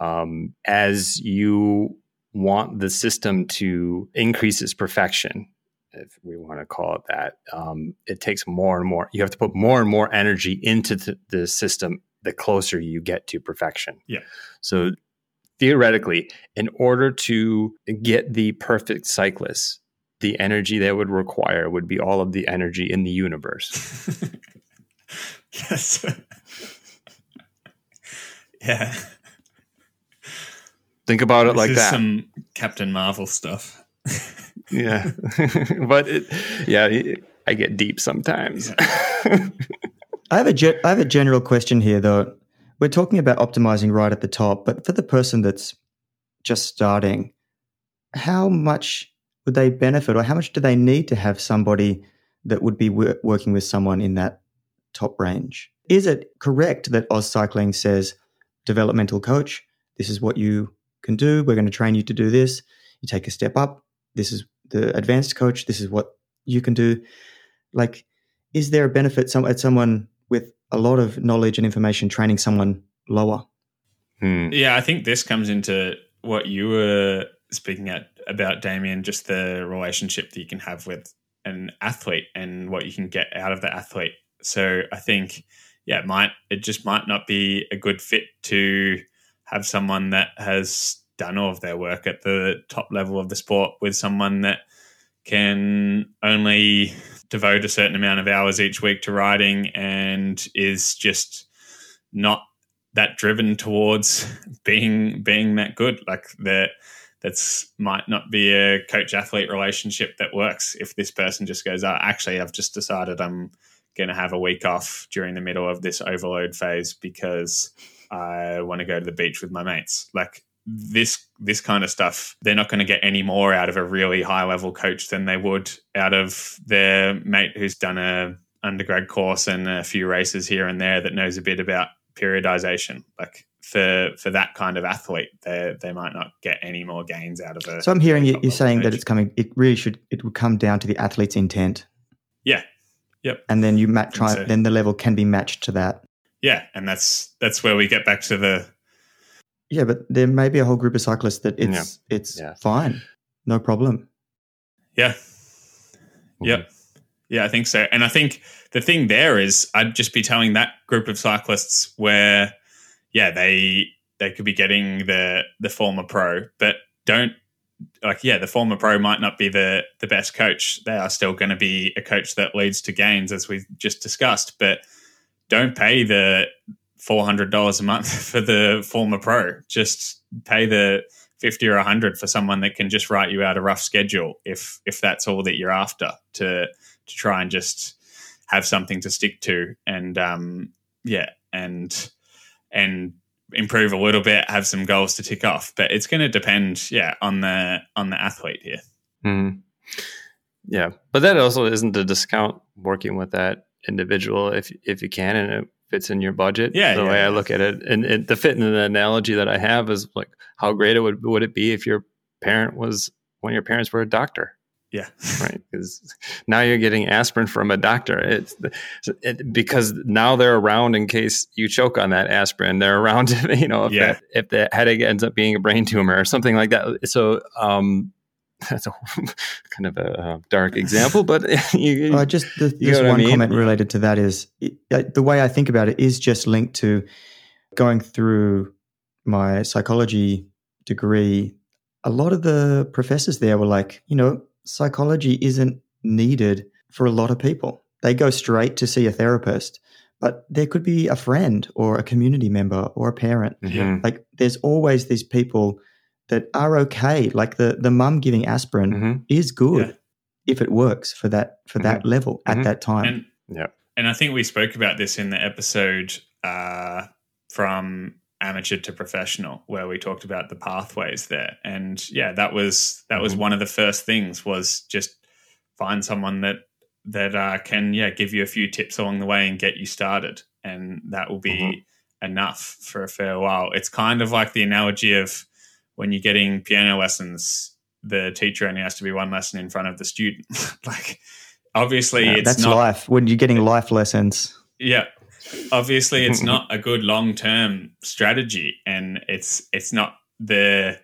Um, as you want the system to increase its perfection, if we want to call it that, um, it takes more and more. You have to put more and more energy into the, the system the closer you get to perfection. Yeah. So theoretically, in order to get the perfect cyclist, the energy that would require would be all of the energy in the universe. yes yeah Think about it This like is that. some captain marvel stuff yeah, but it, yeah, I get deep sometimes. I have a ge- I have a general question here, though. We're talking about optimizing right at the top, but for the person that's just starting, how much would they benefit, or how much do they need to have somebody that would be wor- working with someone in that top range? Is it correct that AusCycling says developmental coach? This is what you can do. We're going to train you to do this. You take a step up. This is the advanced coach. This is what you can do. Like, is there a benefit some, at someone with a lot of knowledge and information training someone lower? Hmm. Yeah, I think this comes into what you were speaking at about Damien, just the relationship that you can have with an athlete and what you can get out of the athlete. So I think, yeah, it might it just might not be a good fit to have someone that has done all of their work at the top level of the sport with someone that can only devote a certain amount of hours each week to riding and is just not that driven towards being being that good. Like that that's might not be a coach athlete relationship that works if this person just goes oh, actually i've just decided i'm going to have a week off during the middle of this overload phase because i want to go to the beach with my mates. Like this this kind of stuff they're not going to get any more out of a really high level coach than they would out of their mate who's done a undergrad course and a few races here and there that knows a bit about periodization like for for that kind of athlete they they might not get any more gains out of it So I'm hearing you, you're saying that it's coming. It really should. It would come down to the athlete's intent, yeah yep and then you match. Try, so. Then the level can be matched to that. yeah and that's that's where we get back to the Yeah, but there may be a whole group of cyclists that it's it's Yeah. fine, no problem. yeah Yep. Mm. Yeah, I think so. And I think the thing there is I'd just be telling that group of cyclists where yeah, they they could be getting the the former pro, but don't like yeah, the former pro might not be the the best coach. They are still going to be a coach that leads to gains, as we just discussed. But don't pay the four hundred dollars a month for the former pro. Just pay the fifty or a hundred for someone that can just write you out a rough schedule if if that's all that you're after to to try and just have something to stick to and um yeah and and improve a little bit, have some goals to tick off. But it's going to depend, yeah, on the on the athlete here. Mm-hmm. Yeah, but that also isn't to discount working with that individual if if you can and it fits in your budget. Yeah, the yeah, way yeah. I look at it, and it, the fit in the analogy that I have is like how great it would would it be if your parent was when your parents were a doctor yeah. right because now you're getting aspirin from a doctor it's it, because now they're around in case you choke on that aspirin they're around you know if Yeah. that if the headache ends up being a brain tumor or something like that so um that's a kind of a uh, dark example but you, Uh, just the, You know what I one mean? comment related to that is it, uh, the way I think about it is just linked to going through my psychology degree. A lot of the professors there were like, you know, psychology isn't needed for a lot of people. They go straight to see a therapist, but there could be a friend or a community member or a parent. Mhm. Like, there's always these people that are okay. Like the the mum giving aspirin Mhm. is good Yeah. if it works for that for that level at Mhm. that time. And Yeah. and I think we spoke about this in the episode uh, from amateur to professional, where we talked about the pathways there. And yeah, that was that was Mhm. one of the first things was just find someone that that uh, can yeah give you a few tips along the way and get you started, and that will be Mhm. enough for a fair while. It's kind of like the analogy of when you're getting piano lessons. The teacher only has to be one lesson in front of the student. like, obviously, Yeah, it's that's not life. When you're getting life lessons, yeah. Obviously it's not a good long-term strategy and it's it's not the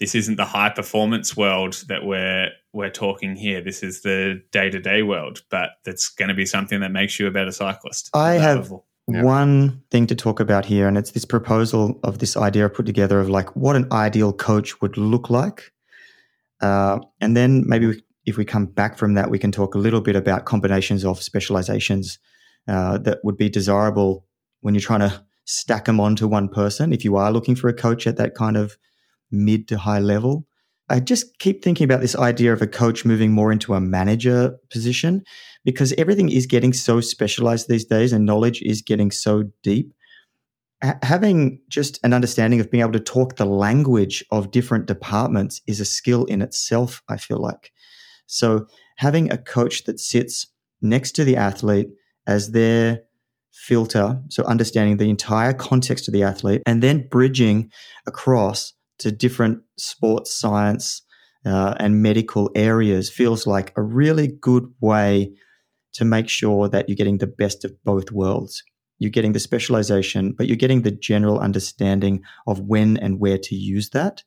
this isn't the high performance world that we're we're talking here. This is the day-to-day world, but that's going to be something that makes you a better cyclist. I have- level. Yeah. one thing to talk about here, and it's this proposal of this idea put together of like what an ideal coach would look like, uh, and then maybe we, if we come back from that, we can talk a little bit about combinations of specializations uh, that would be desirable when you're trying to stack them onto one person. If you are looking for a coach at that kind of mid to high level, I just keep thinking about this idea of a coach moving more into a manager position because everything is getting so specialized these days and knowledge is getting so deep. Ha- having just an understanding of being able to talk the language of different departments is a skill in itself, I feel like. So, having a coach that sits next to the athlete as their filter, so understanding the entire context of the athlete, and then bridging across to different sports science uh, and medical areas feels like a really good way to make sure that you're getting the best of both worlds. You're getting the specialization, but you're getting the general understanding of when and where to use that.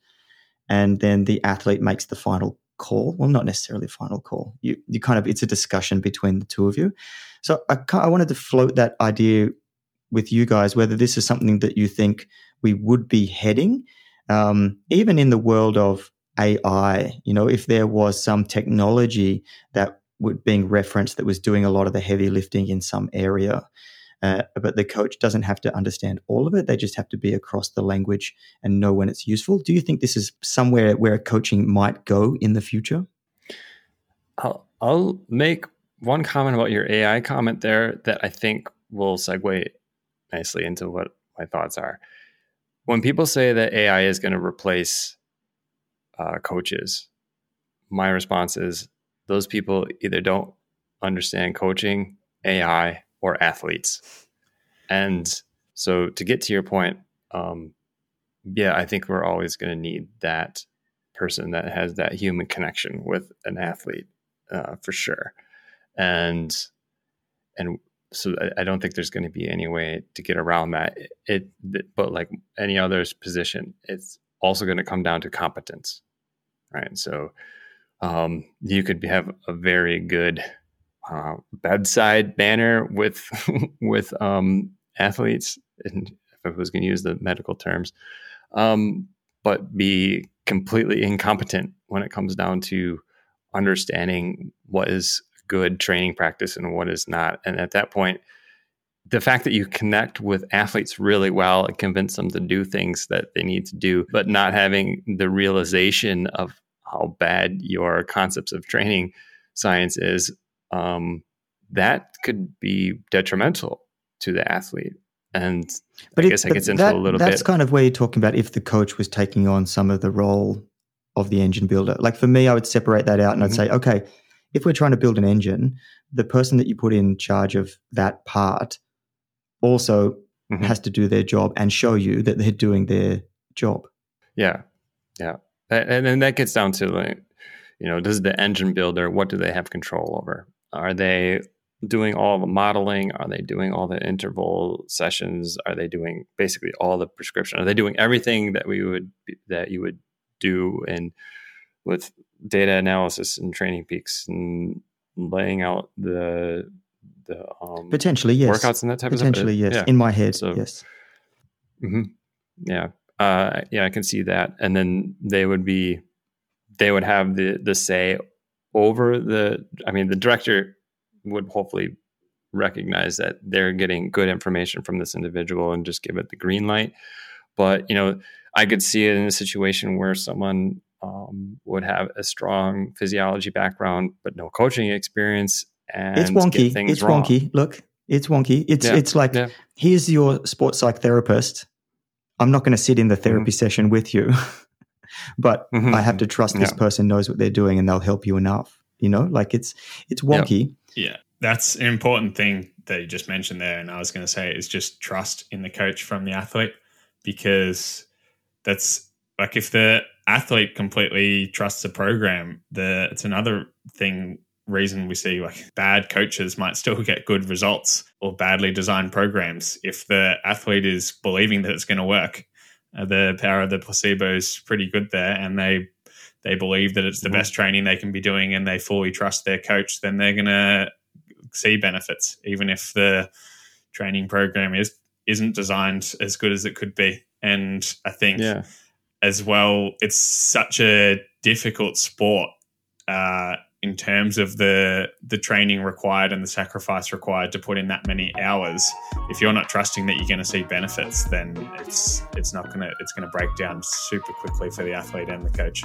And then the athlete makes the final call. Well, not necessarily final call. You, you kind of, it's a discussion between the two of you. So I, I wanted to float that idea with you guys, whether this is something that you think we would be heading, um, even in the world of AI, you know, if there was some technology that being referenced that was doing a lot of the heavy lifting in some area. Uh, but the coach doesn't have to understand all of it. They just have to be across the language and know when it's useful. Do you think this is somewhere where coaching might go in the future? I'll, I'll make one comment about your AI comment there that I think will segue nicely into what my thoughts are. When people say that AI is going to replace uh, coaches, my response is those people either don't understand coaching, AI, or athletes. And so, to get to your point, um, yeah, I think we're always going to need that person that has that human connection with an athlete uh, for sure. And and so I, don't think there's going to be any way to get around that. It, it but like any other position, it's also going to come down to competence, right? So um, you could have a very good uh, bedside banner with with um, athletes, and if I was going to use the medical terms, um, but be completely incompetent when it comes down to understanding what is good training practice and what is not. And at that point, the fact that you connect with athletes really well and convince them to do things that they need to do, but not having the realization of how bad your concepts of training science is, um, that could be detrimental to the athlete. And but I it, guess it gets into that, a little that's bit. That's kind of where you're talking about if the coach was taking on some of the role of the engine builder. Like for me, I would separate that out and mm-hmm. I'd say, okay, if we're trying to build an engine, the person that you put in charge of that part also mm-hmm. has to do their job and show you that they're doing their job. Yeah. Yeah. And then that gets down to like, you know, does the engine builder, what do they have control over? Are they doing all the modeling? Are they doing all the interval sessions? Are they doing basically all the prescription? Are they doing everything that we would that you would do and with data analysis and training peaks and laying out the the um, potentially yes workouts and that type potentially of stuff. yes yeah. in my head so, yes mm-hmm. yeah uh, yeah I can see that and then they would be they would have the the say over the I mean the director would hopefully recognize that they're getting good information from this individual and just give it the green light but you know I could see it in a situation where someone um, would have a strong physiology background but no coaching experience and it's wonky it's wrong. wonky look it's wonky it's yeah. it's like yeah. here's your sports psych therapist i'm not going to sit in the therapy mm-hmm. session with you but mm-hmm. i have to trust this yeah. person knows what they're doing and they'll help you enough you know like it's it's wonky yeah that's an important thing that you just mentioned there and i was going to say is just trust in the coach from the athlete because that's like if the athlete completely trusts a program, the it's another thing reason we see like bad coaches might still get good results or badly designed programs if the athlete is believing that it's going to work. Uh, the power of the placebo is pretty good there, and they they believe that it's the mm-hmm. best training they can be doing, and they fully trust their coach. Then they're going to see benefits, even if the training program is isn't designed as good as it could be. And I think yeah as well, it's such a difficult sport uh, in terms of the the training required and the sacrifice required to put in that many hours. If you're not trusting that you're going to see benefits, then it's it's not going to it's going to break down super quickly for the athlete and the coach.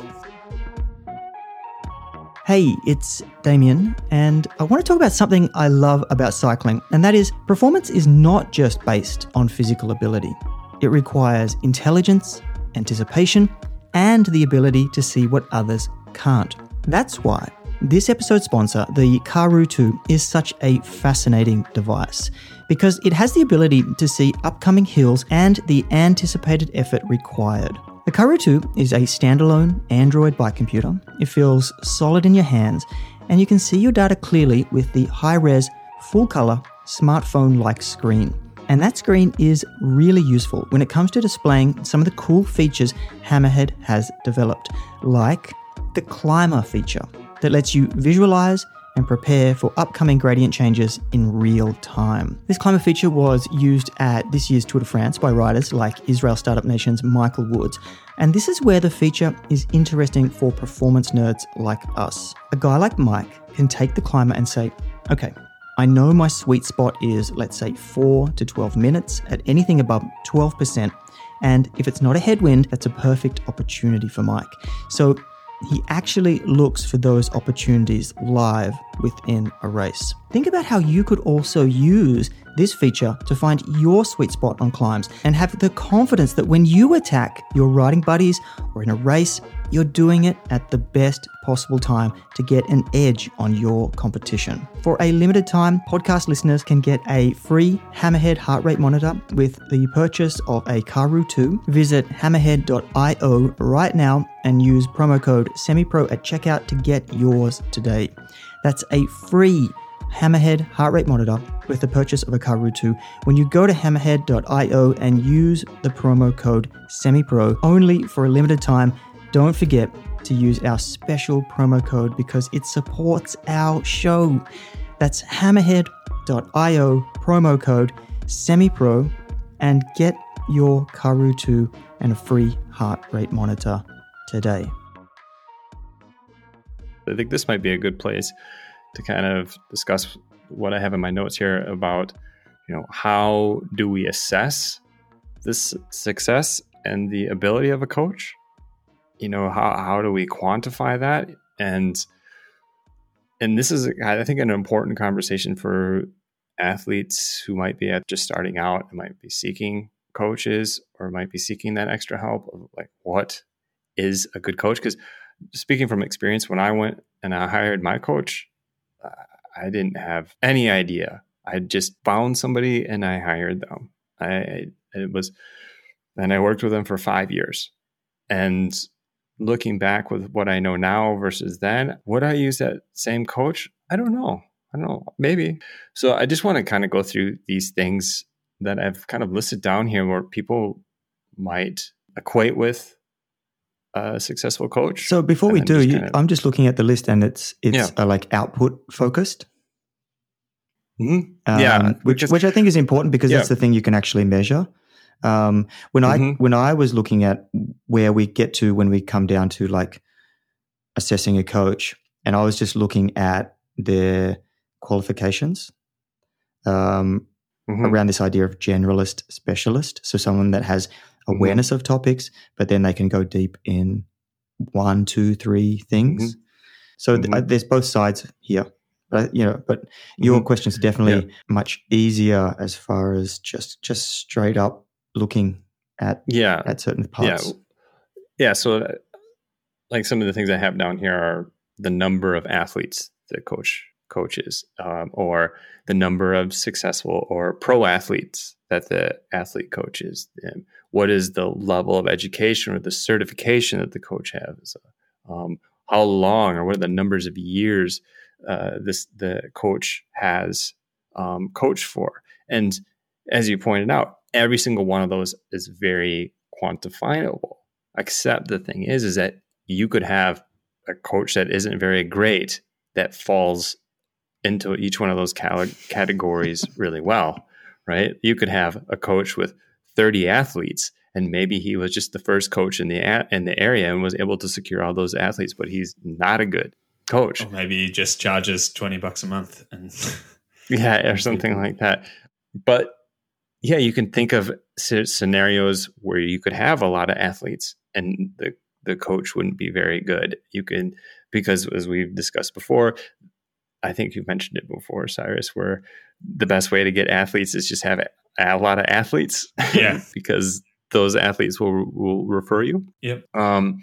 Hey, it's Damien, and I want to talk about something I love about cycling, and that is performance is not just based on physical ability. It requires intelligence, anticipation, and the ability to see what others can't. That's why this episode's sponsor, the Karoo 2, is such a fascinating device because it has the ability to see upcoming hills and the anticipated effort required. The Karoo 2 is a standalone Android bike computer. It feels solid in your hands, and you can see your data clearly with the high res, full color, smartphone like screen. And that screen is really useful when it comes to displaying some of the cool features Hammerhead has developed, like the climber feature that lets you visualize and prepare for upcoming gradient changes in real time. This climber feature was used at this year's Tour de France by riders like Israel Startup Nation's Michael Woods, and this is where the feature is interesting for performance nerds like us. A guy like Mike can take the climber and say, okay, I know my sweet spot is, let's say, 4 to 12 minutes at anything above 12%. And if it's not a headwind, that's a perfect opportunity for Mike. So he actually looks for those opportunities live within a race. Think about how you could also use this feature to find your sweet spot on climbs and have the confidence that when you attack your riding buddies or in a race, you're doing it at the best possible time to get an edge on your competition. For a limited time, podcast listeners can get a free Hammerhead heart rate monitor with the purchase of a Karoo 2. Visit hammerhead.io right now and use promo code SEMIPRO at checkout to get yours today. That's a free Hammerhead heart rate monitor with the purchase of a Karoo 2 when you go to hammerhead.io and use the promo code SEMIPRO only for a limited time. Don't forget to use our special promo code because it supports our show. That's hammerhead.io promo code SEMIPRO and get your Karoo 2 and a free heart rate monitor today. I think this might be a good place to kind of discuss what I have in my notes here about, you know, how do we assess this success and the ability of a coach? You know, how how do we quantify that? And and this is I think an important conversation for athletes who might be at just starting out and might be seeking coaches or might be seeking that extra help of like what is a good coach because speaking from experience when i went and i hired my coach i didn't have any idea. I just found somebody and i hired them. I it was and i worked with them for five years. And looking back with what i know now versus then would i use that same coach? I don't know. I don't know, maybe. So I just want to kind of go through these things that I've kind of listed down here where people might equate with a successful coach. So before we do, you, of, I'm just looking at the list and it's it's yeah. uh, like output focused. Mm-hmm. Um, yeah, which which I think is important because yeah. that's the thing you can actually measure. Um, when mm-hmm. I when I was looking at where we get to when we come down to like assessing a coach, and I was just looking at their qualifications um, mm-hmm. around this idea of generalist specialist. So someone that has. Awareness mm-hmm. of topics, but then they can go deep in one, two, three things. Mm-hmm. So th- uh, there's both sides here. But you know, but your mm-hmm. question is definitely yeah. much easier as far as just just straight up looking at yeah at certain parts. Yeah, yeah. So, uh, like some of the things I have down here are the number of athletes that coach coaches um, or the number of successful or pro athletes that the athlete coaches and what is the level of education or the certification that the coach has? Um, how long or what are the numbers of years uh, this the coach has um, coached for? And as you pointed out every single one of those is very quantifiable. Except the thing is is that you could have a coach that isn't very great that falls into each one of those categories really well, right? You could have a coach with 30 athletes and maybe he was just the first coach in the in the area and was able to secure all those athletes, but he's not a good coach. Or maybe he just charges 20 bucks a month and yeah, or something like that. But yeah, you can think of scenarios where you could have a lot of athletes and the the coach wouldn't be very good. You can because as we've discussed before, I think you've mentioned it before, Cyrus, where the best way to get athletes is just have a lot of athletes. Yeah. because those athletes will will refer you. Yep. Um,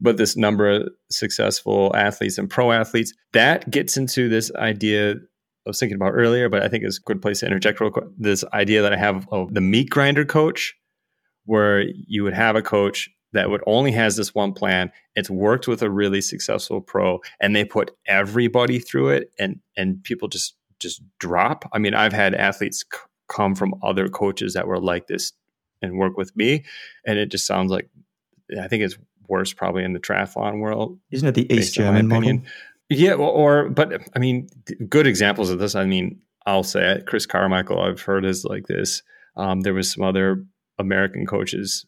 but this number of successful athletes and pro athletes that gets into this idea I was thinking about earlier, but I think it's a good place to interject real quick. This idea that I have of the meat grinder coach, where you would have a coach that would only has this one plan. It's worked with a really successful pro, and they put everybody through it, and and people just just drop. I mean, I've had athletes come from other coaches that were like this and work with me, and it just sounds like I think it's worse probably in the triathlon world. Isn't it the East German model? Yeah, or, or but I mean, good examples of this. I mean, I'll say it. Chris Carmichael, I've heard is like this. Um, there was some other American coaches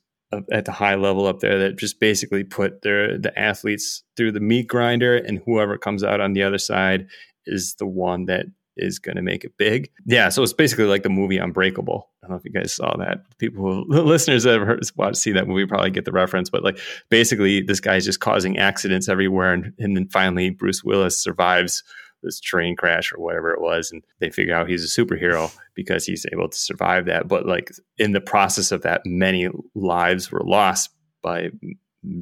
at the high level up there that just basically put their the athletes through the meat grinder and whoever comes out on the other side is the one that is going to make it big. Yeah, so it's basically like the movie Unbreakable. I don't know if you guys saw that. People, the listeners that have heard, watched, see that movie probably get the reference. But like, basically, this guy's just causing accidents everywhere, and, and then finally, Bruce Willis survives this train crash or whatever it was and they figure out he's a superhero because he's able to survive that but like in the process of that many lives were lost by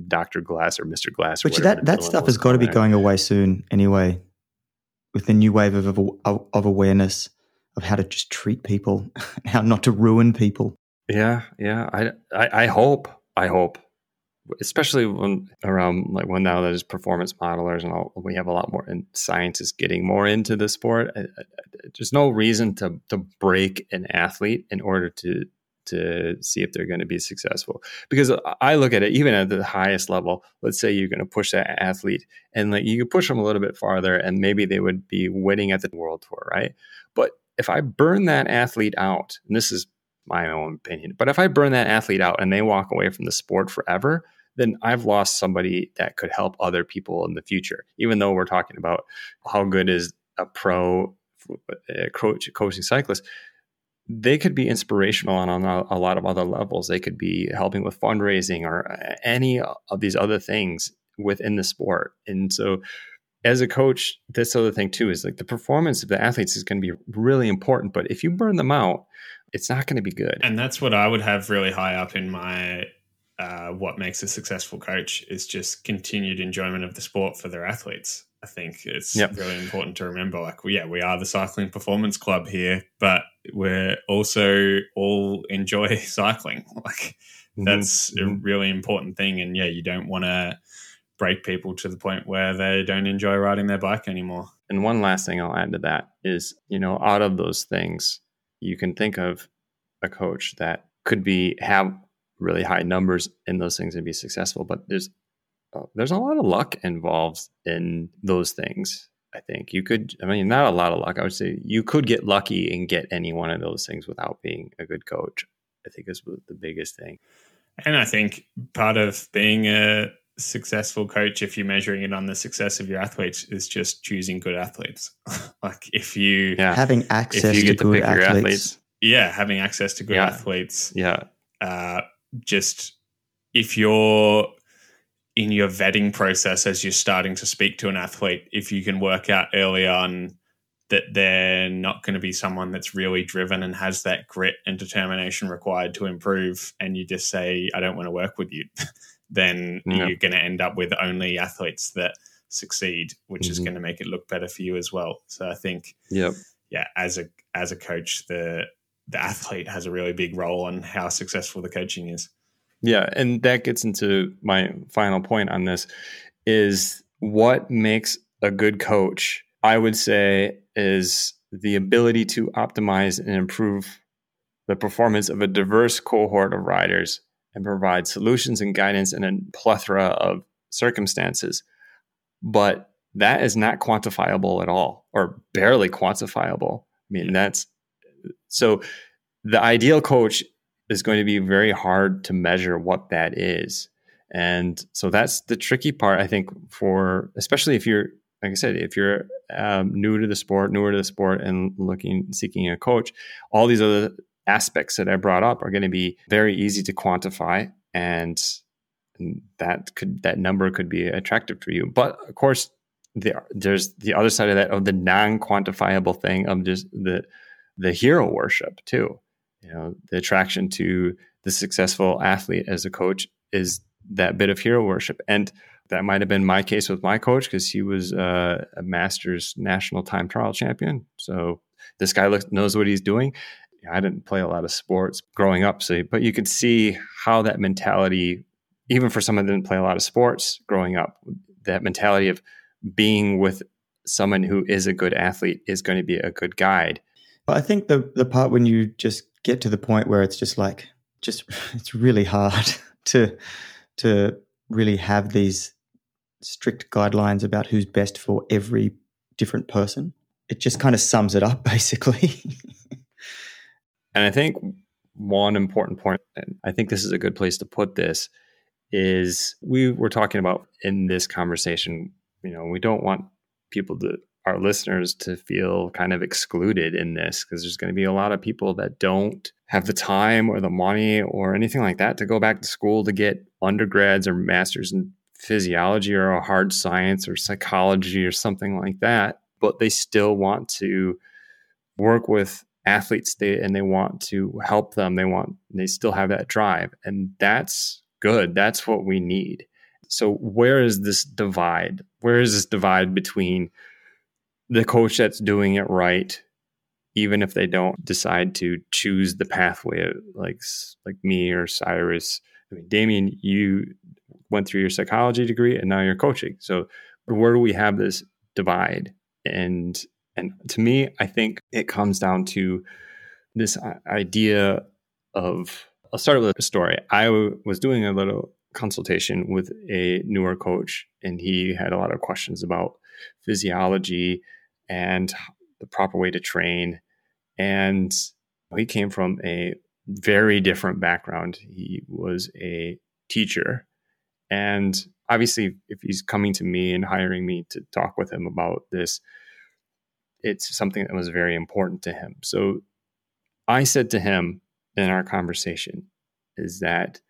dr glass or mr glass which that, that stuff has got to be going away soon anyway with the new wave of, of, of awareness of how to just treat people how not to ruin people yeah yeah I, I i hope i hope especially when around like when now there's performance modelers and all, we have a lot more and science is getting more into the sport. I, I, there's no reason to to break an athlete in order to to see if they're going to be successful. Because I look at it even at the highest level. Let's say you're going to push that athlete, and like you push them a little bit farther, and maybe they would be winning at the world tour, right? But if I burn that athlete out, and this is my own opinion, but if I burn that athlete out and they walk away from the sport forever, then I've lost somebody that could help other people in the future. Even though we're talking about how good is a pro uh, coach, coaching cyclist, they could be inspirational on, on a lot of other levels. They could be helping with fundraising or uh, any of these other things within the sport. And so, as a coach, this other thing too is like the performance of the athletes is going to be really important. But if you burn them out, it's not going to be good. And that's what I would have really high up in my uh, what makes a successful coach is just continued enjoyment of the sport for their athletes. I think it's yep. really important to remember. Like, yeah, we are the cycling performance club here, but we're also all enjoy cycling. Like, mm-hmm. that's mm-hmm. a really important thing. And yeah, you don't want to break people to the point where they don't enjoy riding their bike anymore. And one last thing I'll add to that is, you know, out of those things, you can think of a coach that could be have really high numbers in those things and be successful. But there's there's a lot of luck involved in those things. I think you could. I mean, not a lot of luck. I would say you could get lucky and get any one of those things without being a good coach. I think is the biggest thing. And I think part of being a successful coach, if you're measuring it on the success of your athletes, is just choosing good athletes. like if you yeah. having access to good athletes. athletes. Yeah, having access to good yeah. athletes. Yeah. Uh, just if you're in your vetting process as you're starting to speak to an athlete, if you can work out early on that they're not going to be someone that's really driven and has that grit and determination required to improve, and you just say, I don't want to work with you, then yeah. you're going to end up with only athletes that succeed, which mm-hmm. is going to make it look better for you as well. So I think, yep. yeah, as a as a coach, the the athlete has a really big role on how successful the coaching is. Yeah, and that gets into my final point on this is what makes a good coach, I would say is the ability to optimize and improve the performance of a diverse cohort of riders and provide solutions and guidance in a plethora of circumstances. But that is not quantifiable at all or barely quantifiable. I mean, that's so the ideal coach is going to be very hard to measure what that is. And so that's the tricky part, I think, for especially if you're, like I said, if you're um, new to the sport, newer to the sport, and looking, seeking a coach, all these other aspects that I brought up are going to be very easy to quantify. And that could, that number could be attractive for you. But of course, there, there's the other side of that, of the non quantifiable thing of just the, the hero worship too you know the attraction to the successful athlete as a coach is that bit of hero worship. And that might have been my case with my coach because he was uh, a masters national time trial champion. So this guy look, knows what he's doing. I didn't play a lot of sports growing up so but you could see how that mentality even for someone that didn't play a lot of sports growing up that mentality of being with someone who is a good athlete is going to be a good guide I think the the part when you just get to the point where it's just like just it's really hard to to really have these strict guidelines about who's best for every different person. It just kind of sums it up basically. and I think one important point, and I think this is a good place to put this, is we were talking about in this conversation, you know, we don't want people to our listeners to feel kind of excluded in this because there's going to be a lot of people that don't have the time or the money or anything like that to go back to school to get undergrads or masters in physiology or a hard science or psychology or something like that but they still want to work with athletes. They, and they want to help them. They want they still have that drive and that's good. That's what we need. So where is this divide? Where is this divide between the coach that's doing it right even if they don't decide to choose the pathway like like me or Cyrus. I mean, Damien, you went through your psychology degree and now you're coaching. So where do we have this divide? And and to me, I think it comes down to this idea of. I'll start with a story. I was doing a little consultation with a newer coach, and he had a lot of questions about physiology and the proper way to train. And he came from a very different background. He was a teacher And obviously, if he's coming to me and hiring me to talk with him about this, it's something that was very important to him. So I said to him in our conversation is that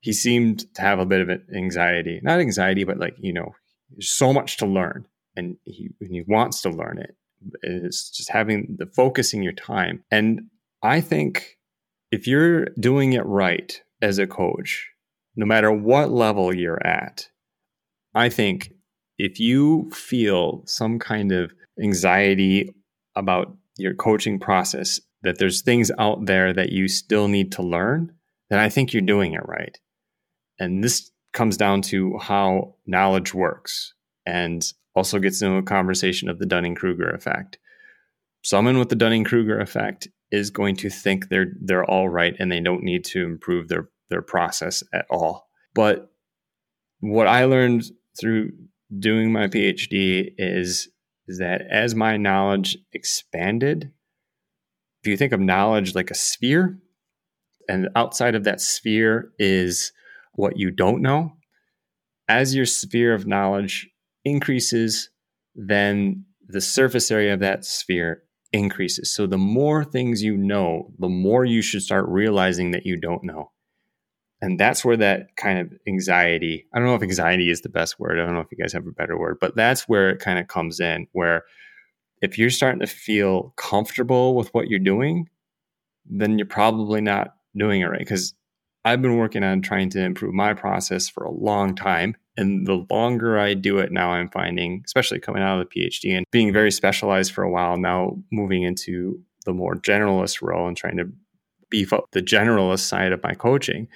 he seemed to have a bit of anxiety, not anxiety, but like, you know, there's so much to learn and he, and he wants to learn it. It's just having the focusing your time. And I think if you're doing it right as a coach, no matter what level you're at, I think if you feel some kind of anxiety about your coaching process, that there's things out there that you still need to learn, then I think you're doing it right. And this comes down to how knowledge works and also gets into a conversation of the Dunning Kruger effect. Someone with the Dunning Kruger effect is going to think they're they're all right and they don't need to improve their their process at all. But what I learned through doing my PhD is is that as my knowledge expanded, if you think of knowledge like a sphere, and outside of that sphere is what you don't know, as your sphere of knowledge increases, then the surface area of that sphere increases. So the more things you know, the more you should start realizing that you don't know. And that's where that kind of anxiety, I don't know if anxiety is the best word. I don't know if you guys have a better word, but that's where it kind of comes in, where if you're starting to feel comfortable with what you're doing, then you're probably not doing it right. Because I've been working on trying to improve my process for a long time. And the longer I do it now, I'm finding, especially coming out of the PhD and being very specialized for a while, now moving into the more generalist role and trying to beef up the generalist side of my coaching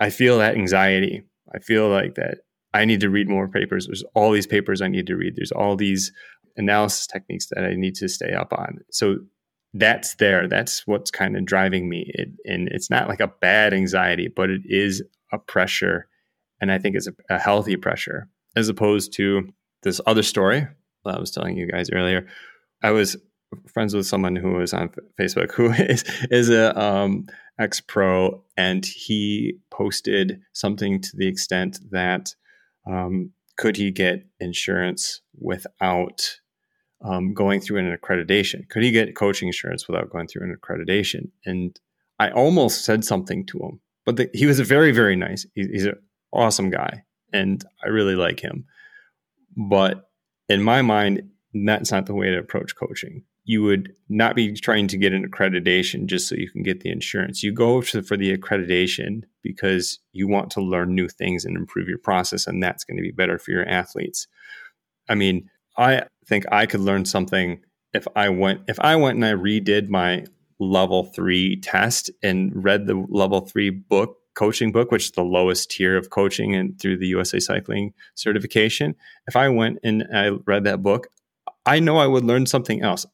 I feel that anxiety. I feel like that I need to read more papers. There's all these papers I need to read. There's all these analysis techniques that I need to stay up on. So that's there. That's what's kind of driving me. It, and it's not like a bad anxiety, but it is a pressure. And I think it's a, a healthy pressure as opposed to this other story that I was telling you guys earlier. I was friends with someone who was on Facebook who is is a um, ex pro, and he posted something to the extent that um, could he get insurance without um, going through an accreditation? Could he get coaching insurance without going through an accreditation? And I almost said something to him, but the, he was a very very nice. He, he's an awesome guy, and I really like him. But in my mind, that's not the way to approach coaching you would not be trying to get an accreditation just so you can get the insurance. You go to, for the accreditation because you want to learn new things and improve your process, and that's going to be better for your athletes. I mean, I think I could learn something if I went if I went and I redid my level three test and read the level three book coaching book, which is the lowest tier of coaching and through the USA Cycling certification. If I went and I read that book, I know I would learn something else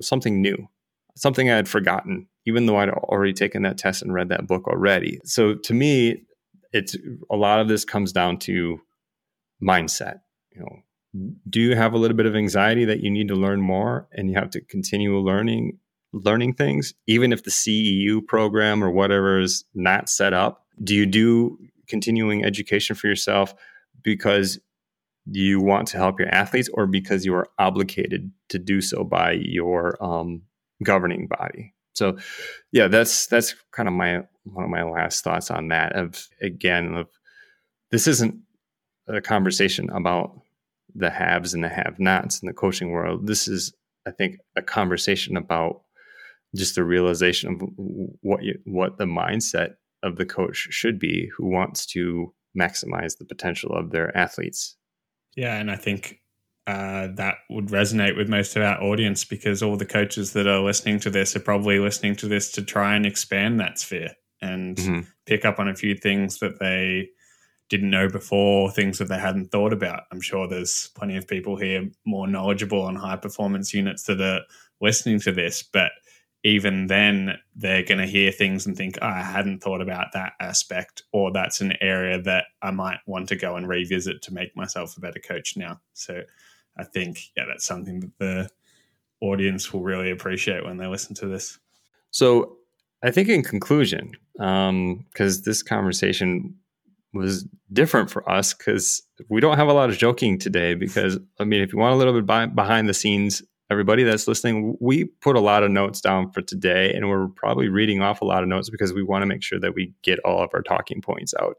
something new, something I had forgotten, even though I'd already taken that test and read that book already. So to me, it's a lot of this comes down to mindset. You know, do you have a little bit of anxiety that you need to learn more and you have to continue learning learning things even if the CEU program or whatever is not set up? Do you do continuing education for yourself because you want to help your athletes or because you are obligated to do so by your um, governing body so yeah that's that's kind of my one of my last thoughts on that of again of this isn't a conversation about the haves and the have nots in the coaching world this is i think a conversation about just the realization of what you, what the mindset of the coach should be who wants to maximize the potential of their athletes yeah, and I think uh, that would resonate with most of our audience because all the coaches that are listening to this are probably listening to this to try and expand that sphere and mm-hmm. pick up on a few things that they didn't know before, things that they hadn't thought about. I'm sure there's plenty of people here more knowledgeable on high performance units that are listening to this, but even then they're going to hear things and think, oh, I hadn't thought about that aspect, or that's an area that I might want to go and revisit to make myself a better coach now. So I think, yeah, that's something that the audience will really appreciate when they listen to this. So I think in conclusion, because um, this conversation was different for us because we don't have a lot of joking today. Because I mean, if you want a little bit by, behind the scenes, everybody that's listening, we put a lot of notes down for today, and we're probably reading off a lot of notes because we want to make sure that we get all of our talking points out.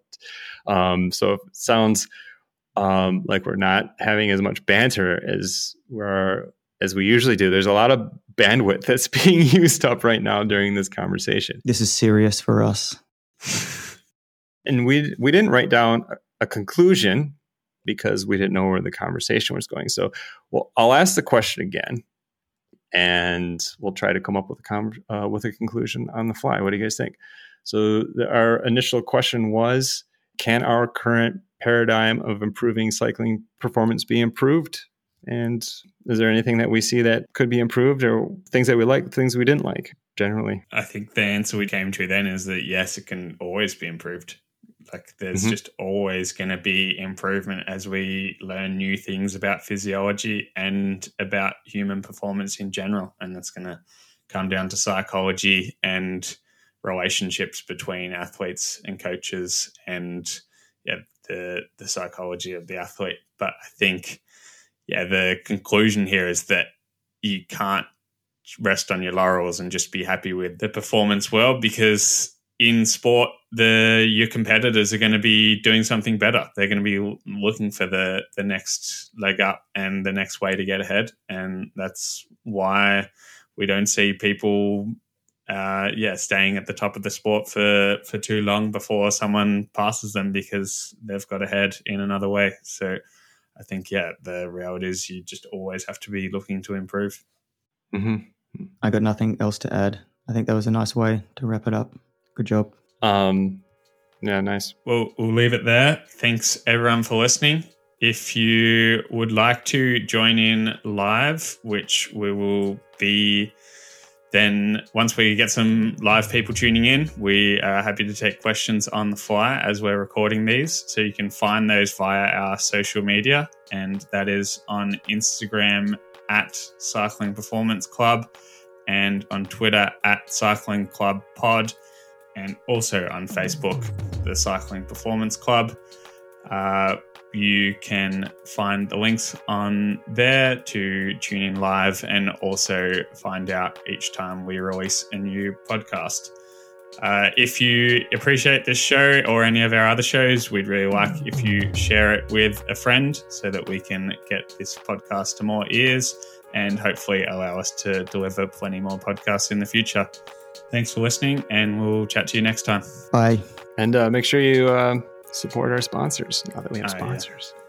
Um, so it sounds um, like we're not having as much banter as we're as we usually do. There's a lot of bandwidth that's being used up right now during this conversation. This is serious for us. and we we didn't write down a conclusion because we didn't know where the conversation was going. So, well, I'll ask the question again, and we'll try to come up with a com- uh, with a conclusion on the fly. What do you guys think? So, the, our initial question was: Can our current paradigm of improving cycling performance be improved? And is there anything that we see that could be improved, or things that we like, things we didn't like? Generally, I think the answer we came to then is that yes, it can always be improved. Like there's mm-hmm. just always going to be improvement as we learn new things about physiology and about human performance in general. And that's going to come down to psychology and relationships between athletes and coaches and yeah, the the psychology of the athlete. But I think yeah, the conclusion here is that you can't rest on your laurels and just be happy with the performance world because in sport, the your competitors are going to be doing something better. They're going to be looking for the the next leg up and the next way to get ahead, and that's why we don't see people, uh, yeah, staying at the top of the sport for for too long before someone passes them because they've got ahead in another way. So, I think yeah, the reality is you just always have to be looking to improve. Mm-hmm. I got nothing else to add. I think that was a nice way to wrap it up. Good job. Um, yeah, nice. Well, we'll leave it there. Thanks everyone for listening. If you would like to join in live, which we will be then once we get some live people tuning in, we are happy to take questions on the fly as we're recording these. So you can find those via our social media, and that is on Instagram at Cycling Performance Club and on Twitter at Cycling Club Pod and also on Facebook, the Cycling Performance Club. Uh, you can find the links on there to tune in live and also find out each time we release a new podcast. Uh, if you appreciate this show or any of our other shows, we'd really like if you share it with a friend so that we can get this podcast to more ears and hopefully allow us to deliver plenty more podcasts in the future. Thanks for listening, and we'll chat to you next time. Bye. And uh, make sure you uh, support our sponsors now that we have oh, sponsors. Yeah.